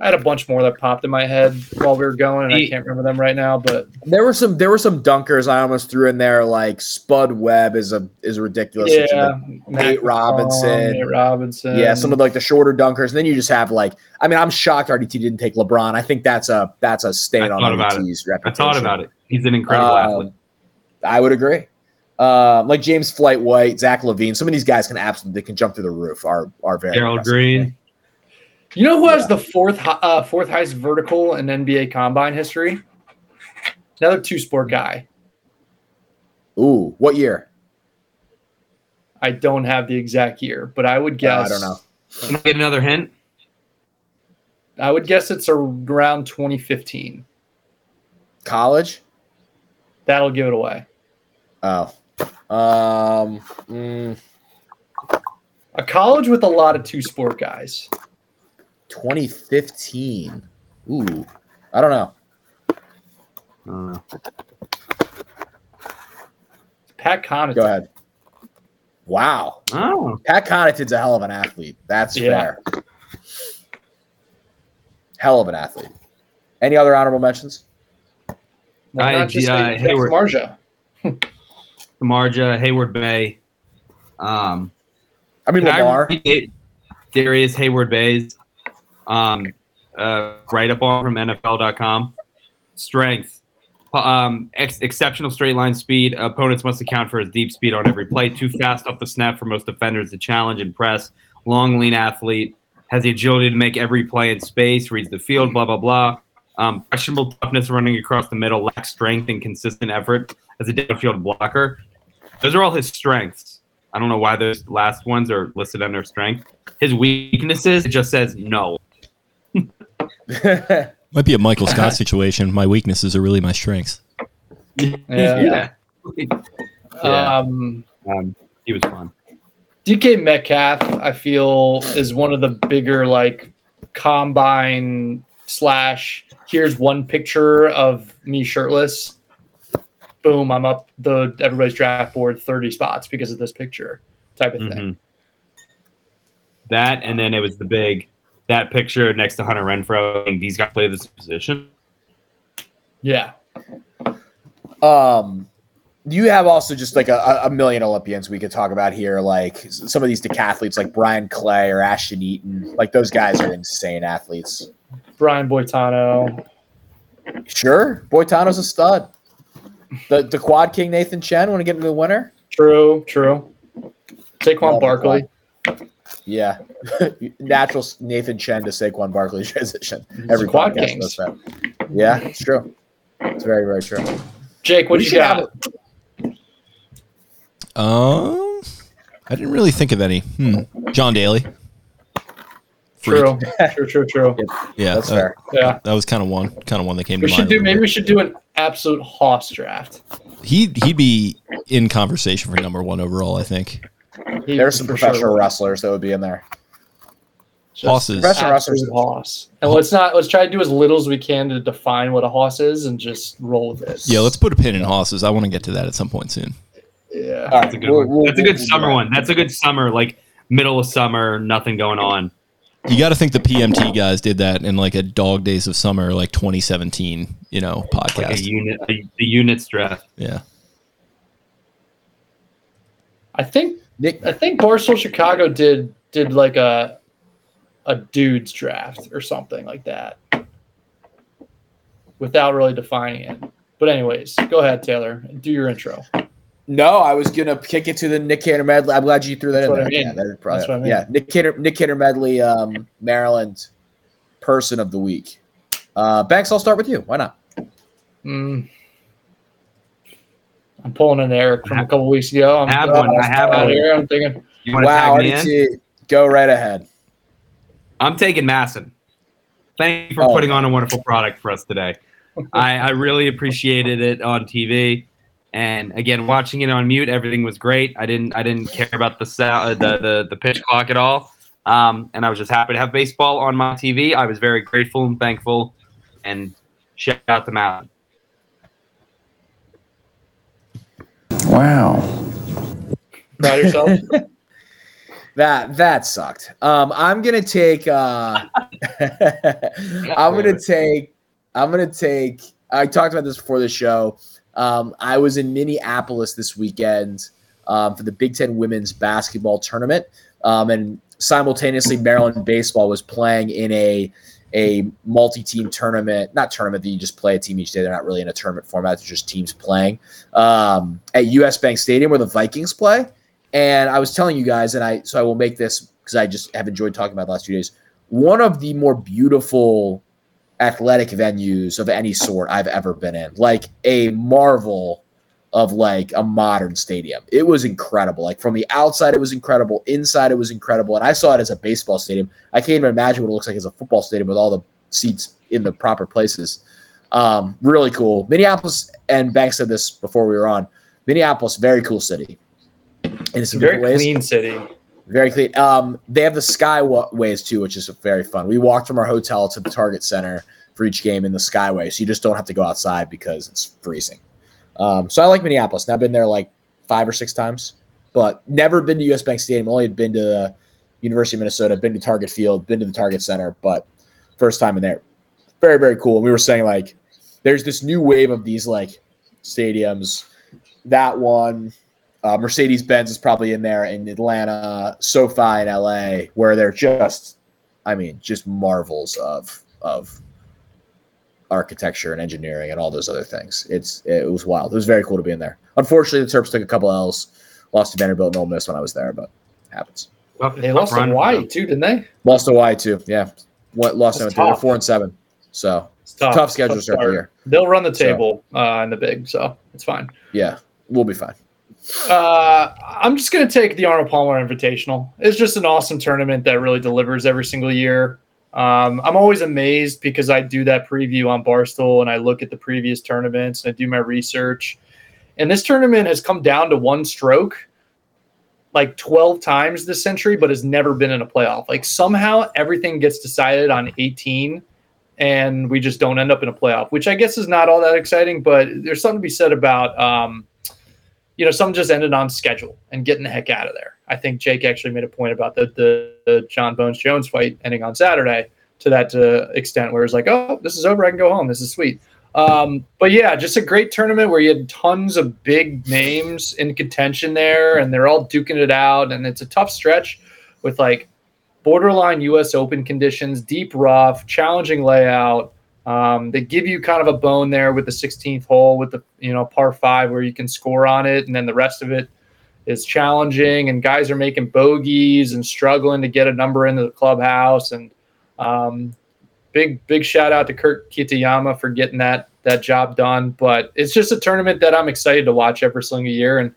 I had a bunch more that popped in my head while we were going, and I can't remember them right now. But There were some. There were some dunkers I almost threw in there. Like Spud Webb is a is ridiculous. Yeah, Nate Capone, Robinson. Nate Robinson, yeah, some of like the shorter dunkers. And then you just have like. I mean, I'm shocked RDT didn't take LeBron. I think that's a that's a stain I on thought about RDT's I thought about it. He's an incredible Um, athlete. I would agree. Um, like James Flight White, Zach LaVine. Some of these guys can absolutely they can jump through the roof. Are are very Gerald impressive. Green. You know who has the fourth uh, fourth highest vertical in NBA combine history? Another two sport guy. Ooh, what year? I don't have the exact year, but I would Uh, guess. I don't know. Can I get another hint? I would guess it's around 2015. College. That'll give it away. Oh. Um. mm, A college with a lot of two sport guys. 2015. Ooh. I don't know. I don't know. Pat Connaughton. Go ahead. Wow. Oh, Pat Connaughton's a hell of an athlete. That's Yeah. fair. Hell of an athlete. Any other honorable mentions? Why I- not just uh, Heyward. Marja? <laughs> Marja, Heyward-Bey. Um, I mean, can I Lamar. read? Darrius Heyward-Bey's um, uh, write up on from NFL.com. Strength. Um, ex- exceptional straight line speed. Opponents must account for his deep speed on every play. Too fast off the snap for most defenders to challenge and press. Long, lean athlete. Has the agility to make every play in space. Reads the field. Blah blah blah. Um, questionable toughness running across the middle. Lacks strength and consistent effort as a downfield blocker. Those are all his strengths. I don't know why those last ones are listed under strength. His weaknesses, it just says no. <laughs> Might be a Michael Scott situation. My weaknesses are really my strengths. Yeah. Yeah. Yeah. Um, Um, he was fun. DK Metcalf, I feel, is one of the bigger like combine slash. Here's one picture of me shirtless. Boom! I'm up the everybody's draft board thirty spots because of this picture type of thing. Mhm. That and then it was the big that picture next to Hunter Renfrow. and These guys play this position. Yeah, um, you have also just like a, a million Olympians we could talk about here, like some of these decathletes, like Bryan Clay or Ashton Eaton. Like those guys are insane athletes. Brian Boitano. Sure, Boitano's a stud. The the quad king Nathan Chen want to get into the winner? True, true. Saquon Love the Barkley. Yeah, <laughs> natural Nathan Chen to Saquon Barkley <laughs> transition. Every a quad podcast kings. does that. Yeah, it's true. It's very, very true. Jake, what We you got? Um, I didn't really think of any. Hmm. John Daly. Freak. True, true, true, true. Yeah, That's uh, fair. Yeah, That was kind of one, kind of one that came we to should mind. do. Maybe little we should do an absolute Hoss draft. bit. He he'd be in conversation for number one overall. I think. He There's some professional sure wrestlers that would be in there. Just Hosses. Professional wrestlers. Hoss. And let's not let's try to do as little as we can to define what a Hoss is, and just roll with it. Yeah, let's put a pin in Hosses. I want to get to that at some point soon. Yeah. All right, That's a good we'll- one. we'll- That's a we'll good do summer one. That's a good summer, like middle of summer, nothing going on. You got to think the PMT guys did that in like a Dog Days of Summer, like 2017, you know, Like a podcast. unit, a, the units draft. Yeah. I think Nick, I think Barstool Chicago did did like a a dudes draft or something like that, without really defining it. But anyways, go ahead, Taylor. Do your intro. No, I was gonna kick it to the Nick Cantor medley. I'm glad you threw that That's in there. I mean. Yeah, probably, That's what I mean. yeah. Nick Cantor, Nick Cantor medley, um, Maryland person of the week. Uh, Banks, I'll start with you. Why not? Mm. I'm pulling an Eric from a couple weeks ago. I'm I have one. I have one. here. I'm thinking. You Wow, tag me I in? did too. Go right ahead. I'm taking MASN. Thank you for Oh. putting on a wonderful product for us today. <laughs> I, I really appreciated it on TV, and again, watching it on mute, everything was great. I didn't I didn't care about the sound, the, the the pitch clock at all, um, and I was just happy to have baseball on my TV. I was very grateful and thankful, and shout out to Matt. Wow. Proud yourself. <laughs> That that sucked. Um, I'm gonna take. Uh, <laughs> I'm gonna take. I'm gonna take. I talked about this before the show. Um, I was in Minneapolis this weekend um, for the Big Ten Women's Basketball Tournament, um, and simultaneously Maryland baseball was playing in a a multi-team tournament. Not tournament that you just play a team each day. They're not really in a tournament format. It's just teams playing um, at US Bank Stadium where the Vikings play. And I was telling you guys, and I so I will make this because I just have enjoyed talking about the last few days. One of the more beautiful athletic venues of any sort I've ever been in. Like a marvel of like a modern stadium. It was incredible. Like from the outside, it was incredible. Inside, it was incredible. And I saw it as a baseball stadium. I can't even imagine what it looks like as a football stadium with all the seats in the proper places. Um, really cool. Minneapolis and Banks said this before we were on. Minneapolis, very cool city. In some Very ways. clean city. Very clean. Um, they have the skyways too, which is very fun. We walked from our hotel to the Target Center for each game in the skyway, so you just don't have to go outside because it's freezing. Um, so I like Minneapolis. And I've been there like five or six times, but never been to US Bank Stadium. Only had been to the University of Minnesota, been to Target Field, been to the Target Center, but first time in there. Very very cool. And we were saying like, there's this new wave of these like stadiums. That one, uh, Mercedes Benz is probably in there in Atlanta, SoFi in LA, where they're just, I mean, just marvels of of architecture and engineering and all those other things. It's it was wild. It was very cool to be in there. Unfortunately, the Terps took a couple L's, lost to Vanderbilt and Ole Miss when I was there, but it happens. Tough- They lost to run. Hawaii too, didn't they? Lost to Hawaii too. Yeah, what lost That's them. They're four and seven. So It's tough. tough schedule to start the year. They'll run the So- table uh, in the big, so it's fine. Yeah, we'll be fine. Uh, I'm just going to take the Arnold Palmer Invitational. It's just an awesome tournament that really delivers every single year. Um, I'm always amazed because I do that preview on Barstool and I look at the previous tournaments and I do my research. And this tournament has come down to one stroke like 12 times this century, but has never been in a playoff. Like somehow everything gets decided on 18 and we just don't end up in a playoff, which I guess is not all that exciting, but there's something to be said about, um, you know, some just ended on schedule and getting the heck out of there. I think Jake actually made a point about the the, the John Bones Jones fight ending on Saturday to that uh, extent, where it's like, oh, this is over, I can go home. This is sweet. Um, but yeah, just a great tournament where you had tons of big names in contention there, and they're all duking it out, and it's a tough stretch with like borderline U.S. Open conditions, deep rough, challenging layout. Um, they give you kind of a bone there with the 16th hole with the you know par five where you can score on it, and then the rest of it is challenging, and guys are making bogeys and struggling to get a number into the clubhouse. And um, big big shout out to Kurt Kitayama for getting that that job done. But it's just a tournament that I'm excited to watch every single year. And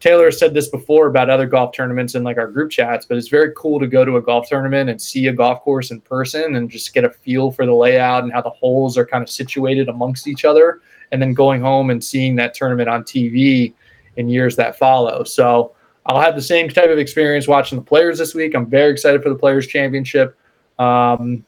Taylor said this before about other golf tournaments in like our group chats, but it's very cool to go to a golf tournament and see a golf course in person and just get a feel for the layout and how the holes are kind of situated amongst each other. And then going home and seeing that tournament on TV in years that follow. So I'll have the same type of experience watching the players this week. I'm very excited for the Players Championship. Um,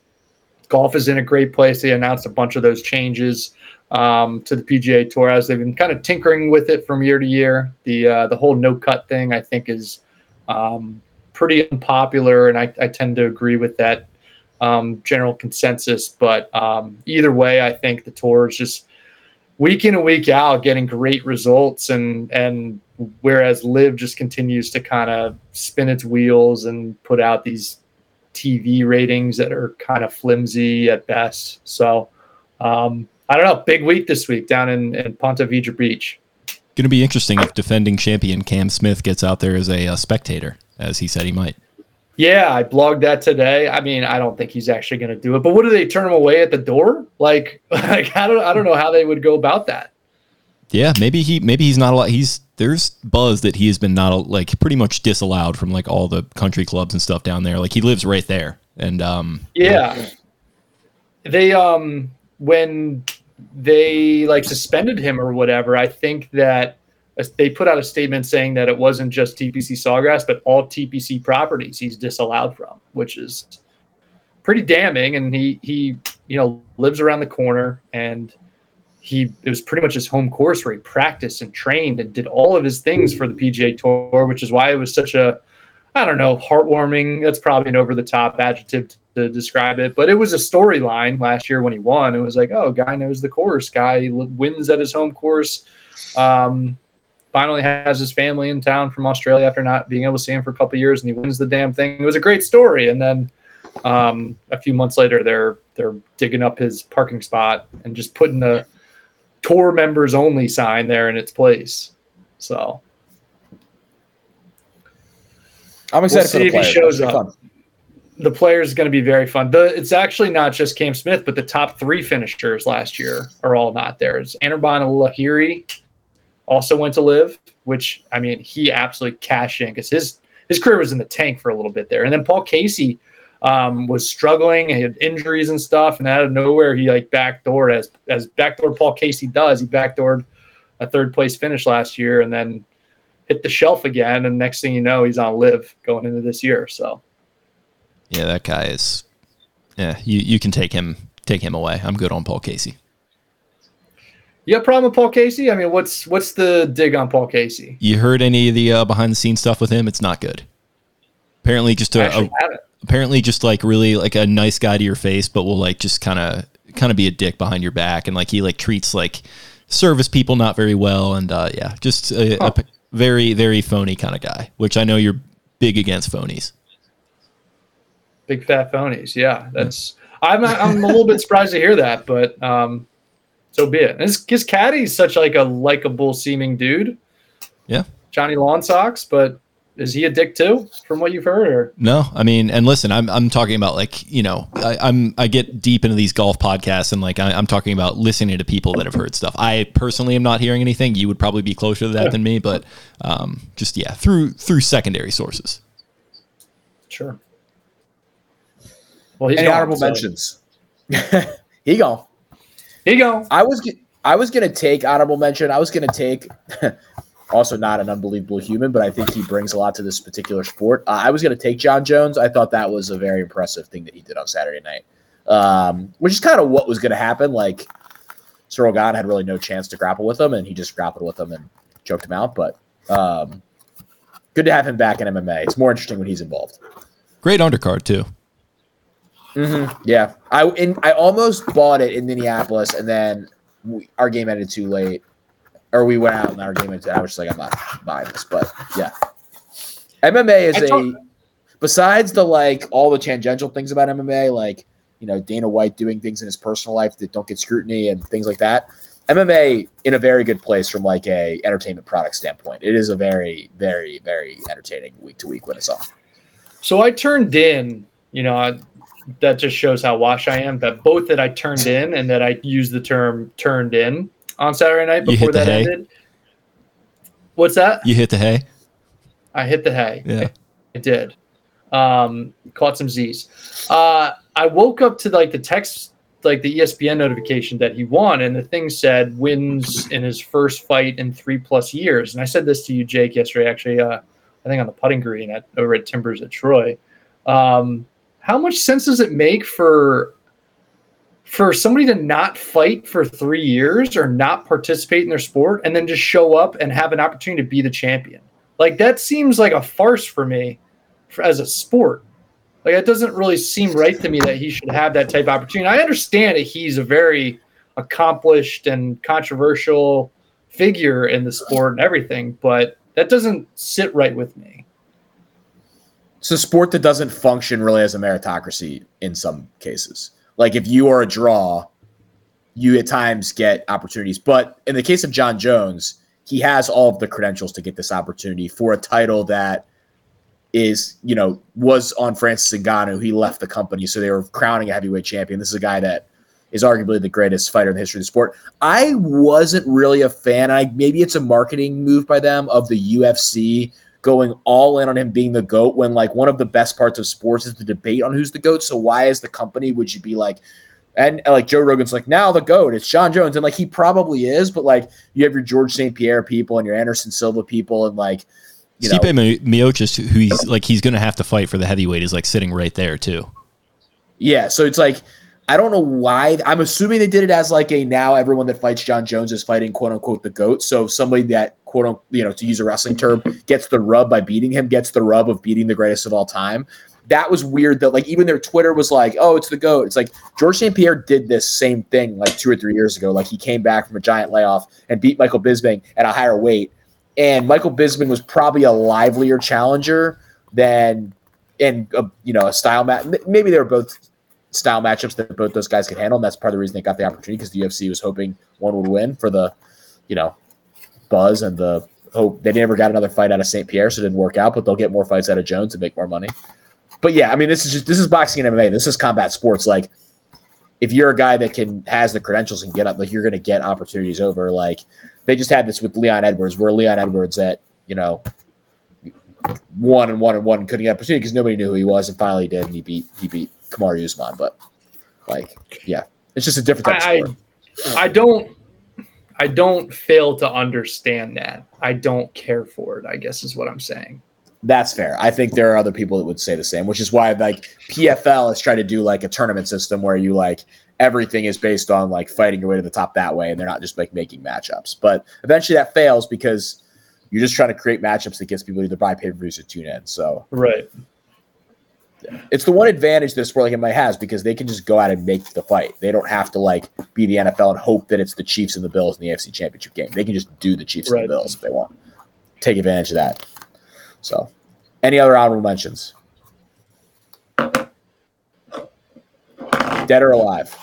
golf is in a great place. They announced a bunch of those changes um, to the PGA Tour as they've been kind of tinkering with it from year to year. The uh, the whole no cut thing I think is um, pretty unpopular, and I, I, tend to agree with that um, general consensus. But um, either way, I think the tour is just week in and week out getting great results, and and whereas LIV just continues to kind of spin its wheels and put out these TV ratings that are kind of flimsy at best. So. Um, I don't know. Big week this week down in, in Ponte Vedra Beach. Going to be interesting if defending champion Cam Smith gets out there as a, a spectator, as he said he might. Yeah, I blogged that today. I mean, I don't think he's actually going to do it. But what do they turn him away at the door? Like, <laughs> like I don't, I don't know how they would go about that. Yeah, maybe he, maybe he's not a lot. He's there's buzz that he has been not like pretty much disallowed from like all the country clubs and stuff down there. Like he lives right there, and um, yeah, yeah. they um when they like suspended him or whatever, I think that they put out a statement saying that it wasn't just TPC Sawgrass, but all TPC properties he's disallowed from, which is pretty damning. And he he you know lives around the corner, and he it was pretty much his home course where he practiced and trained and did all of his things for the PGA Tour, which is why it was such a I don't know heartwarming. That's probably an over the top adjective to describe it, but it was a storyline last year when he won. It was like, oh, guy knows the course. Guy wins at his home course. Um, finally has his family in town from Australia after not being able to see him for a couple years, and he wins the damn thing. It was a great story. And then um, a few months later, they're they're digging up his parking spot and just putting the tour members only sign there in its place. So I'm excited we'll see if he shows up. Fun the players is going to be very fun. The, it's actually not just Cam Smith, but the top three finishers last year are all not there. It's Anirban Lahiri also went to LIV, which I mean he absolutely cashed in because his his career was in the tank for a little bit there. And then Paul Casey um, was struggling, he had injuries and stuff, and out of nowhere he like backdoored as as backdoor Paul Casey does. He backdoored a third place finish last year, and then hit the shelf again. And next thing you know, he's on LIV going into this year. So yeah, that guy is. Yeah, you, you can take him take him away. I'm good on Paul Casey. You have problem with Paul Casey? I mean, what's what's the dig on Paul Casey? You heard any of the uh, behind the scenes stuff with him? It's not good. Apparently, just a, a apparently just like really like a nice guy to your face, but will like just kind of kind of be a dick behind your back, and like he like treats like service people not very well, and uh, yeah, just a, huh. a very very phony kind of guy. Which I know you're big against phonies. Big fat phonies. Yeah, that's. I'm I'm a little bit surprised to hear that, but um, so be it. His, his caddy's such like a likable seeming dude. Yeah. Johnny Long Socks, but is he a dick too, from what you've heard? Or? No, I mean, and listen, I'm I'm talking about like you know, I, am I get deep into these golf podcasts and like I, am talking about listening to people that have heard stuff. I personally am not hearing anything. You would probably be closer to that than me, but um, just yeah, through through secondary sources. Sure. Well, he's Any gone, honorable so. mentions. <laughs> he go. He go. I was I was gonna take honorable mention. I was gonna take <laughs> also not an unbelievable human, but I think he brings a lot to this particular sport. Uh, I was gonna take John Jones. I thought that was a very impressive thing that he did on Saturday night, um, which is kind of what was gonna happen. Like Ciryl Gane had really no chance to grapple with him, and he just grappled with him and choked him out. But um, good to have him back in MMA. It's more interesting when he's involved. Great undercard too. Mm-hmm. Yeah, I in, I almost bought it in Minneapolis, and then we, our game ended too late, or we went out and our game ended. I was just like, I'm not buying this, but yeah, MMA is a besides the like all the tangential things about MMA, like you know Dana White doing things in his personal life that don't get scrutiny and things like that. MMA in a very good place from like a entertainment product standpoint. It is a very, very, very entertaining week to week when it's on. So I turned in, you know, that just shows how wash I am. That both that I turned in and that I used the term turned in on Saturday night before that hay? ended. What's that? You hit the hay. I hit the hay. Yeah, I did. Um, caught some Z's. Uh, I woke up to like the text, like the ESPN notification that he won, and the thing said wins in his first fight in three plus years. And I said this to you, Jake, yesterday. Actually, uh, I think on the putting green at over at Timbers at Troy. Um, how much sense does it make for for somebody to not fight for three years or not participate in their sport and then just show up and have an opportunity to be the champion? Like that seems like a farce for me for, as a sport. Like it doesn't really seem right to me that he should have that type of opportunity. I understand that he's a very accomplished and controversial figure in the sport and everything, but that doesn't sit right with me it's a sport that doesn't function really as a meritocracy in some cases. Like if you are a draw, you at times get opportunities. But in the case of Jon Jones, he has all of the credentials to get this opportunity for a title that is, you know, was on Francis Ngannou. He left the company, so they were crowning a heavyweight champion. This is a guy that is arguably the greatest fighter in the history of the sport. I wasn't really a fan. I maybe it's a marketing move by them of the UFC going all in on him being the goat when like one of the best parts of sports is the debate on who's the goat. So why as the company would you be like and like Joe Rogan's like now the goat it's Jon Jones and like he probably is, but like you have your George St. Pierre people and your Anderson Silva people and like you know Miocic who he's like he's going to have to fight for the heavyweight is like sitting right there too. Yeah, so it's like I don't know why. I'm assuming they did it as like a now everyone that fights Jon Jones is fighting quote unquote the goat. So somebody that quote you know, to use a wrestling term, gets the rub by beating him, gets the rub of beating the greatest of all time. That was weird that like even their Twitter was like, oh, it's the GOAT. It's like George St. Pierre did this same thing like two or three years ago. Like he came back from a giant layoff and beat Michael Bisping at a higher weight. And Michael Bisping was probably a livelier challenger than in a, uh, you know a style match. Maybe they were both style matchups that both those guys could handle. And that's part of the reason they got the opportunity because the UFC was hoping one would win for the, you know, buzz and the hope. They never got another fight out of St. Pierre, so it didn't work out, but they'll get more fights out of Jones and make more money. But yeah, I mean, this is just this is boxing and MMA. This is combat sports. Like, if you're a guy that can has the credentials and get up, like you're going to get opportunities over. Like they just had this with Leon Edwards, where Leon Edwards at you know one and one and one couldn't get opportunity because nobody knew who he was, and finally did, and he beat he beat Kamaru Usman. But like, yeah, it's just a different type I, of sport. I, I don't I don't fail to understand that. I don't care for it, I guess is what I'm saying. That's fair. I think there are other people that would say the same, which is why like PFL is trying to do like a tournament system where you like everything is based on like fighting your way to the top that way and they're not just like making matchups. But eventually that fails because you're just trying to create matchups that gets people to either buy pay-per-views or tune in. So Right. It's the one advantage that sport like MMA has because they can just go out and make the fight. They don't have to like be the NFL and hope that it's the Chiefs and the Bills in the AFC Championship game. They can just do the Chiefs right. and the Bills if they want. Take advantage of that. So, any other honorable mentions? Dead or alive?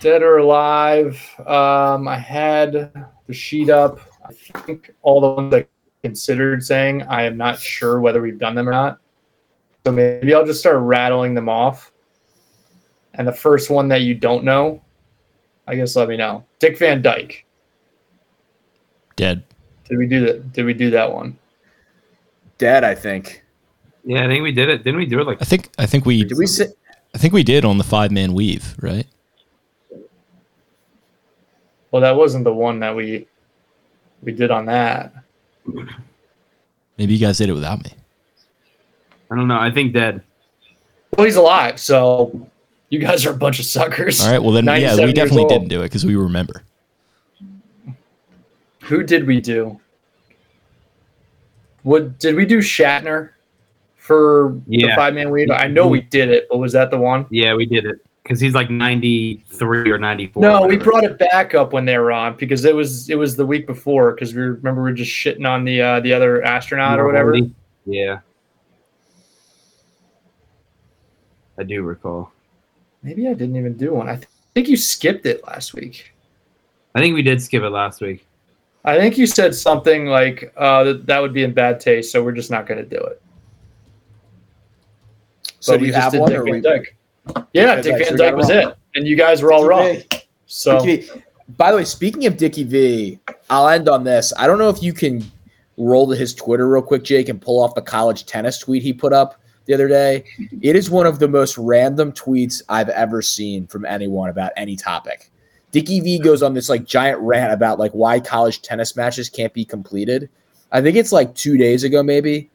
Dead or alive? Um, I had the sheet up. I think all the ones I considered saying. I am not sure whether we've done them or not. So maybe I'll just start rattling them off. And the first one that you don't know, I guess let me know. Dick Van Dyke. Dead. Did we do that? Did we do that one? Dead, I think. Yeah, I think we did it. Didn't we do it like I think I think we did we sit I think we did on the five man weave, right? Well, that wasn't the one that we we did on that. Maybe you guys did it without me. I don't know. I think dead. Well, he's alive, so you guys are a bunch of suckers. All right. Well, then, yeah, we definitely didn't do it because we remember. Who did we do? What did we do? Shatner for yeah. the five man weave. I know we did it, but was that the one? Yeah, we did it because he's like 93 or 94 no we brought it back up when they were on because it was it was the week before because we remember we were just shitting on the uh the other astronaut or whatever? yeah. I do recall. Maybe i didn't even do one. I th- think you skipped it last week. I think we did skip it last week. I think you said something like uh that, that would be in bad taste so we're just not going to do it. So but do we you just have did one, or we- Dyke. Yeah, Dick Van Dyke was it it, and you guys were all wrong. So By the way, speaking of Dickie V, I'll end on this. I don't know if you can roll to his Twitter real quick, Jake, and pull off the college tennis tweet he put up the other day. It is one of the most random tweets I've ever seen from anyone about any topic. Dickie V goes on this like giant rant about like why college tennis matches can't be completed. I think it's like two days ago, maybe.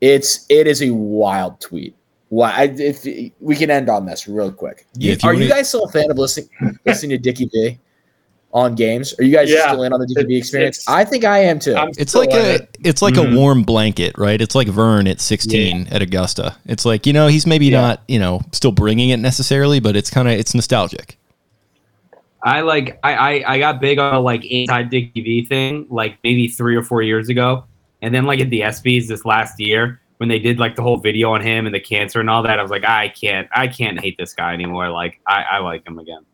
It's it is a wild tweet. Why? I, if we can end on this real quick. Yeah, you Are you wanna- guys still a fan of listening listening to Dickie V on games? Are you guys Yeah. still in on the Dickie V experience? I think I am too. I'm It's like a it. it's like Mhm. a warm blanket, right? It's like Verne at 16 at Augusta. It's like, you know, he's maybe Yeah. not, you know, still bringing it necessarily, but it's kind of it's nostalgic. I like I, I I got big on a like anti Dickie V thing like maybe three or four years ago, and then like at the ESPYS this last year when they did like the whole video on him and the cancer and all that, I was like I can't I can't hate this guy anymore. Like I, I like him again.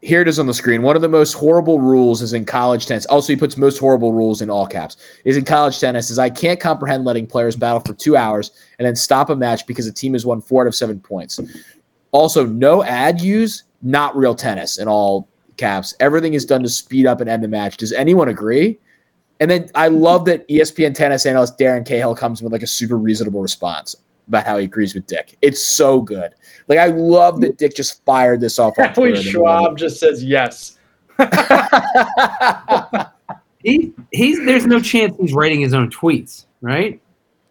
Here it is on the screen. One of the most horrible rules is in college tennis. Also, he puts most horrible rules in all caps. Is in college tennis is I can't comprehend letting players battle for two hours and then stop a match because a team has won four out of seven points. Also, no ad use, not real tennis in all caps. Everything is done to speed up and end the match. Does anyone agree? And then I love that ESPN tennis analyst Darren Cahill comes with like a super reasonable response about how he agrees with Dick. It's so good. Like I love that Dick just fired this off. on <laughs> Howie Twitter in the Schwab just says yes. <laughs> He he's there's no chance he's writing his own tweets, right?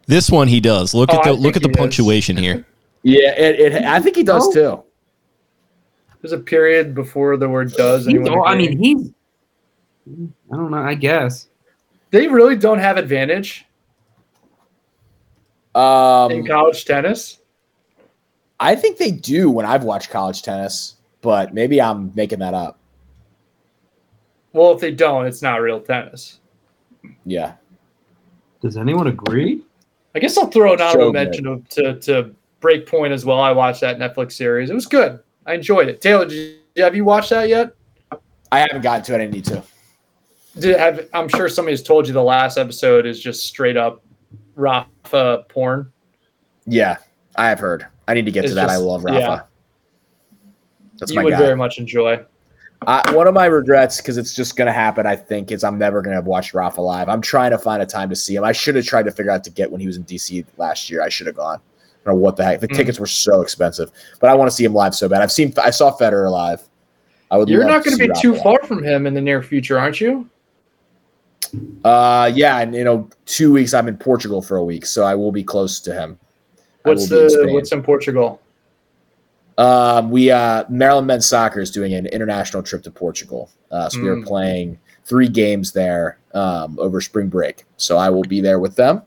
This one he does. Look Oh, at I the look at the he is. punctuation here. <laughs> Yeah, it, it. I think he does Oh. too. There's a period before the word does. He's, Anyone I mean he's I don't know. I guess they really don't have advantage in Um, college tennis. I think they do when I've watched college tennis, but maybe I'm making that up. Well, if they don't, it's not real tennis. Yeah, does anyone agree? I guess I'll throw an honorable So good. mention of, to to Breakpoint as well. I watched that Netflix series. It was good. I enjoyed it. Taylor, did you, have you watched that yet? I haven't gotten to it. I need to. Did have I'm sure somebody's told you the last episode is just straight up Rafa porn. Yeah, I have heard. I need to get It's to that. I love Rafa. yeah. That's you my would guy. very much enjoy. I, one of my regrets, because it's just going to happen, I think, is I'm never going to have watched Rafa live. I'm trying to find a time to see him. I should have tried to figure out to get when he was in DC last year. I should have gone. I don't know what the heck. The Mm. tickets were so expensive, but I want to see him live so bad. I've seen, I saw Federer live. I would. You're not going to be Rafa too live. far from him in the near future, aren't you? Uh, yeah, and you know, two weeks I'm in Portugal for a week, so I will be close to him. What's will be in the what's in Portugal? Um, we uh, Maryland men's soccer is doing an international trip to Portugal, uh, so we are Mm. playing three games there um, over spring break. So I will be there with them.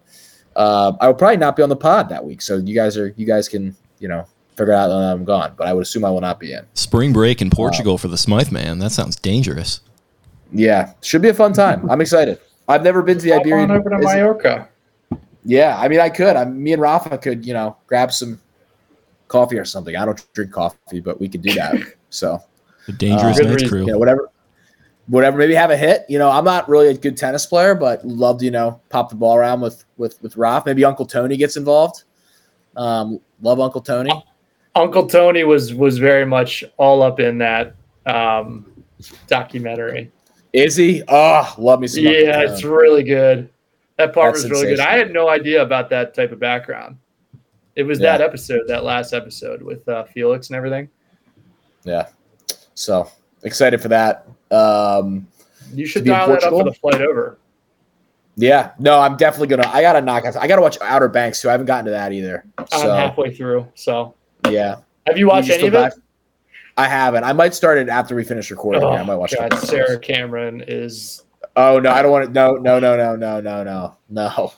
Uh, I will probably not be on the pod that week, so you guys are you guys can you know figure out when I'm gone, but I would assume I will not be in. Spring break in Portugal for the Smythe man. That sounds dangerous. Yeah, should be a fun time. I'm excited. I've never been to the Hop Iberian. on over to is- Mallorca. Yeah, I mean, I could. I, me and Rafa could, you know, grab some coffee or something. I don't drink coffee, but we could do that. <laughs> So, The dangerous Uh, Good nights crew. you know, whatever, whatever. Maybe have a hit. You know, I'm not really a good tennis player, but love to, you know, pop the ball around with with with Rafa. Maybe Uncle Tony gets involved. Um, love Uncle Tony. Uncle Tony was was very much all up in that um, documentary. Is he? Oh, love me some. Yeah, it's really good. That part That's was really good. I had no idea about that type of background. It was Yeah. that episode, that last episode with uh, Felix and everything. yeah. So excited for that. Um, You should dial that up for the flight over. yeah, no, I'm definitely gonna. I gotta knock out. I gotta watch Outer Banks too. I haven't gotten to that either. I'm halfway through. So, yeah, have you watched You any of it? dive- I haven't. I might start it after we finish recording. Oh, I might watch. God, Sarah. Cameron is. Oh no, I don't want to. No, no, no, no, no, no, no, no,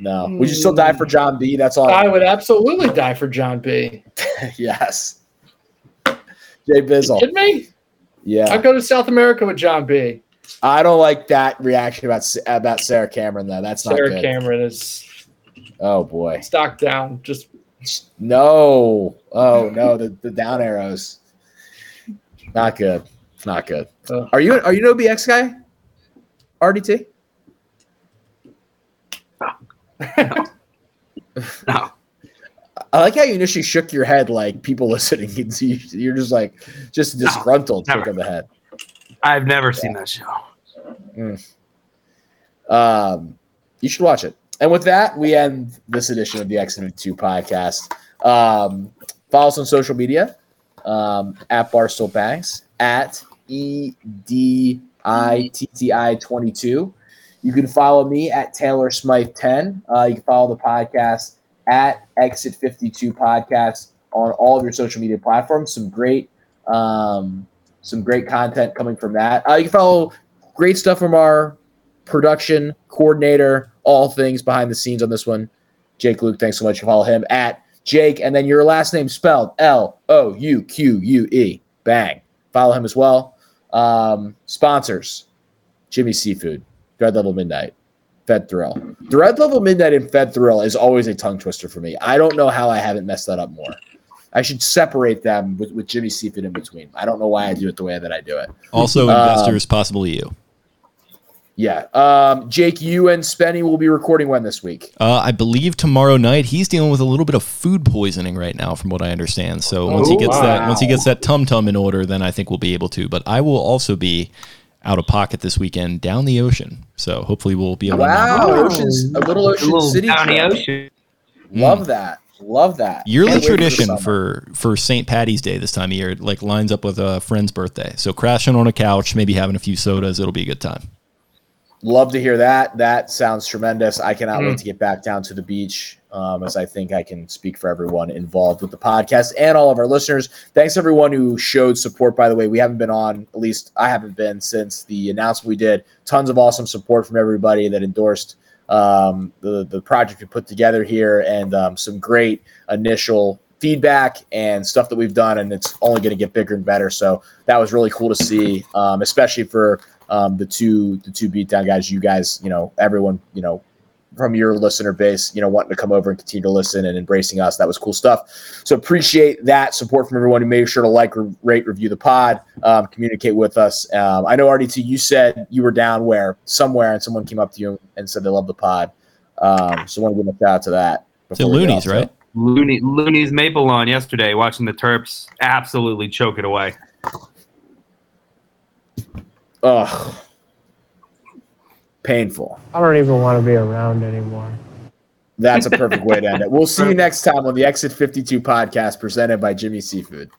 no. Would you still die for hmm. John B? That's all. I would absolutely die for John B. <laughs> yes. Jay You Bizzle. kidding me? Yeah, I'd go to South America with John B. I don't like that reaction about about Sarah Cameron though. That's not Sarah. Cameron is Oh boy, stock down. Just no. Oh no, the, the down arrows. Not good. Not good. Ugh. Are you are you an OBX guy? RDT? <laughs> No. I like how you initially shook your head like people <laughs> listening. You're just like just disgruntled no, of the head. I've never seen that show. Mm. Um, you should watch it. And with that, we end this edition of the X 2 podcast. Um, follow us on social media um, at Barstool Banks, at E D I T T I 22. You can follow me at Taylor Smythe 10. Uh, you can follow the podcast at Exit 52 Podcast on all of your social media platforms. Some great, um, some great content coming from that. Uh, you can follow great stuff from our production coordinator, all things behind the scenes on this one. Jake Luke, thanks so much. You follow him at Jake, and then your last name spelled L O U Q U E. Bang. Follow him as well. Um, sponsors Jimmy Seafood, Dread Level Midnight, Fed Thrill. Dread Level Midnight and Fed Thrill is always a tongue twister for me. I don't know how I haven't messed that up more. I should separate them with, with Jimmy Seafood in between. I don't know why I do it the way that I do it. Also, investors, um, possibly you. Yeah. Um, Jake, you and Spenny will be recording when this week? Uh, I believe tomorrow night. He's dealing with a little bit of food poisoning right now, from what I understand. So once he gets wow. that, once he gets that tum tum in order, then I think we'll be able to. But I will also be out of pocket this weekend down the ocean. So hopefully we'll be able. To. Wow, to oceans, a little ocean a little city down the ocean. Love mm. that. Love that. Yearly Can't tradition for for St. Patty's Day this time of year. It like lines up with a friend's birthday. So crashing on a couch, maybe having a few sodas. It'll be a good time. Love to hear that. That sounds tremendous. I cannot mm. wait to get back down to the beach, um, as I think I can speak for everyone involved with the podcast and all of our listeners. Thanks everyone who showed support. By the way, we haven't been on, at least I haven't been since the announcement we did. Tons of awesome support from everybody that endorsed um, the the project we put together here, and um, some great initial feedback and stuff that we've done, and it's only going to get bigger and better. So that was really cool to see, um, especially for um, the two the two beatdown guys. You guys, you know, everyone, you know, from your listener base, you know, wanting to come over and continue to listen and embracing us. That was cool stuff. So appreciate that support from everyone who made sure to like, rate, review the pod, um, communicate with us. Um, I know RDT, you said you were down where somewhere, and someone came up to you and said they love the pod. Um, so I want to give a shout out to that. To Looney's, right? Looney, Looney's Maple Lawn yesterday, watching the Terps absolutely choke it away. Ugh. Painful. I don't even want to be around anymore. That's a perfect way to end it. We'll see you <laughs> next time on the Exit 52 podcast presented by Jimmy Seafood.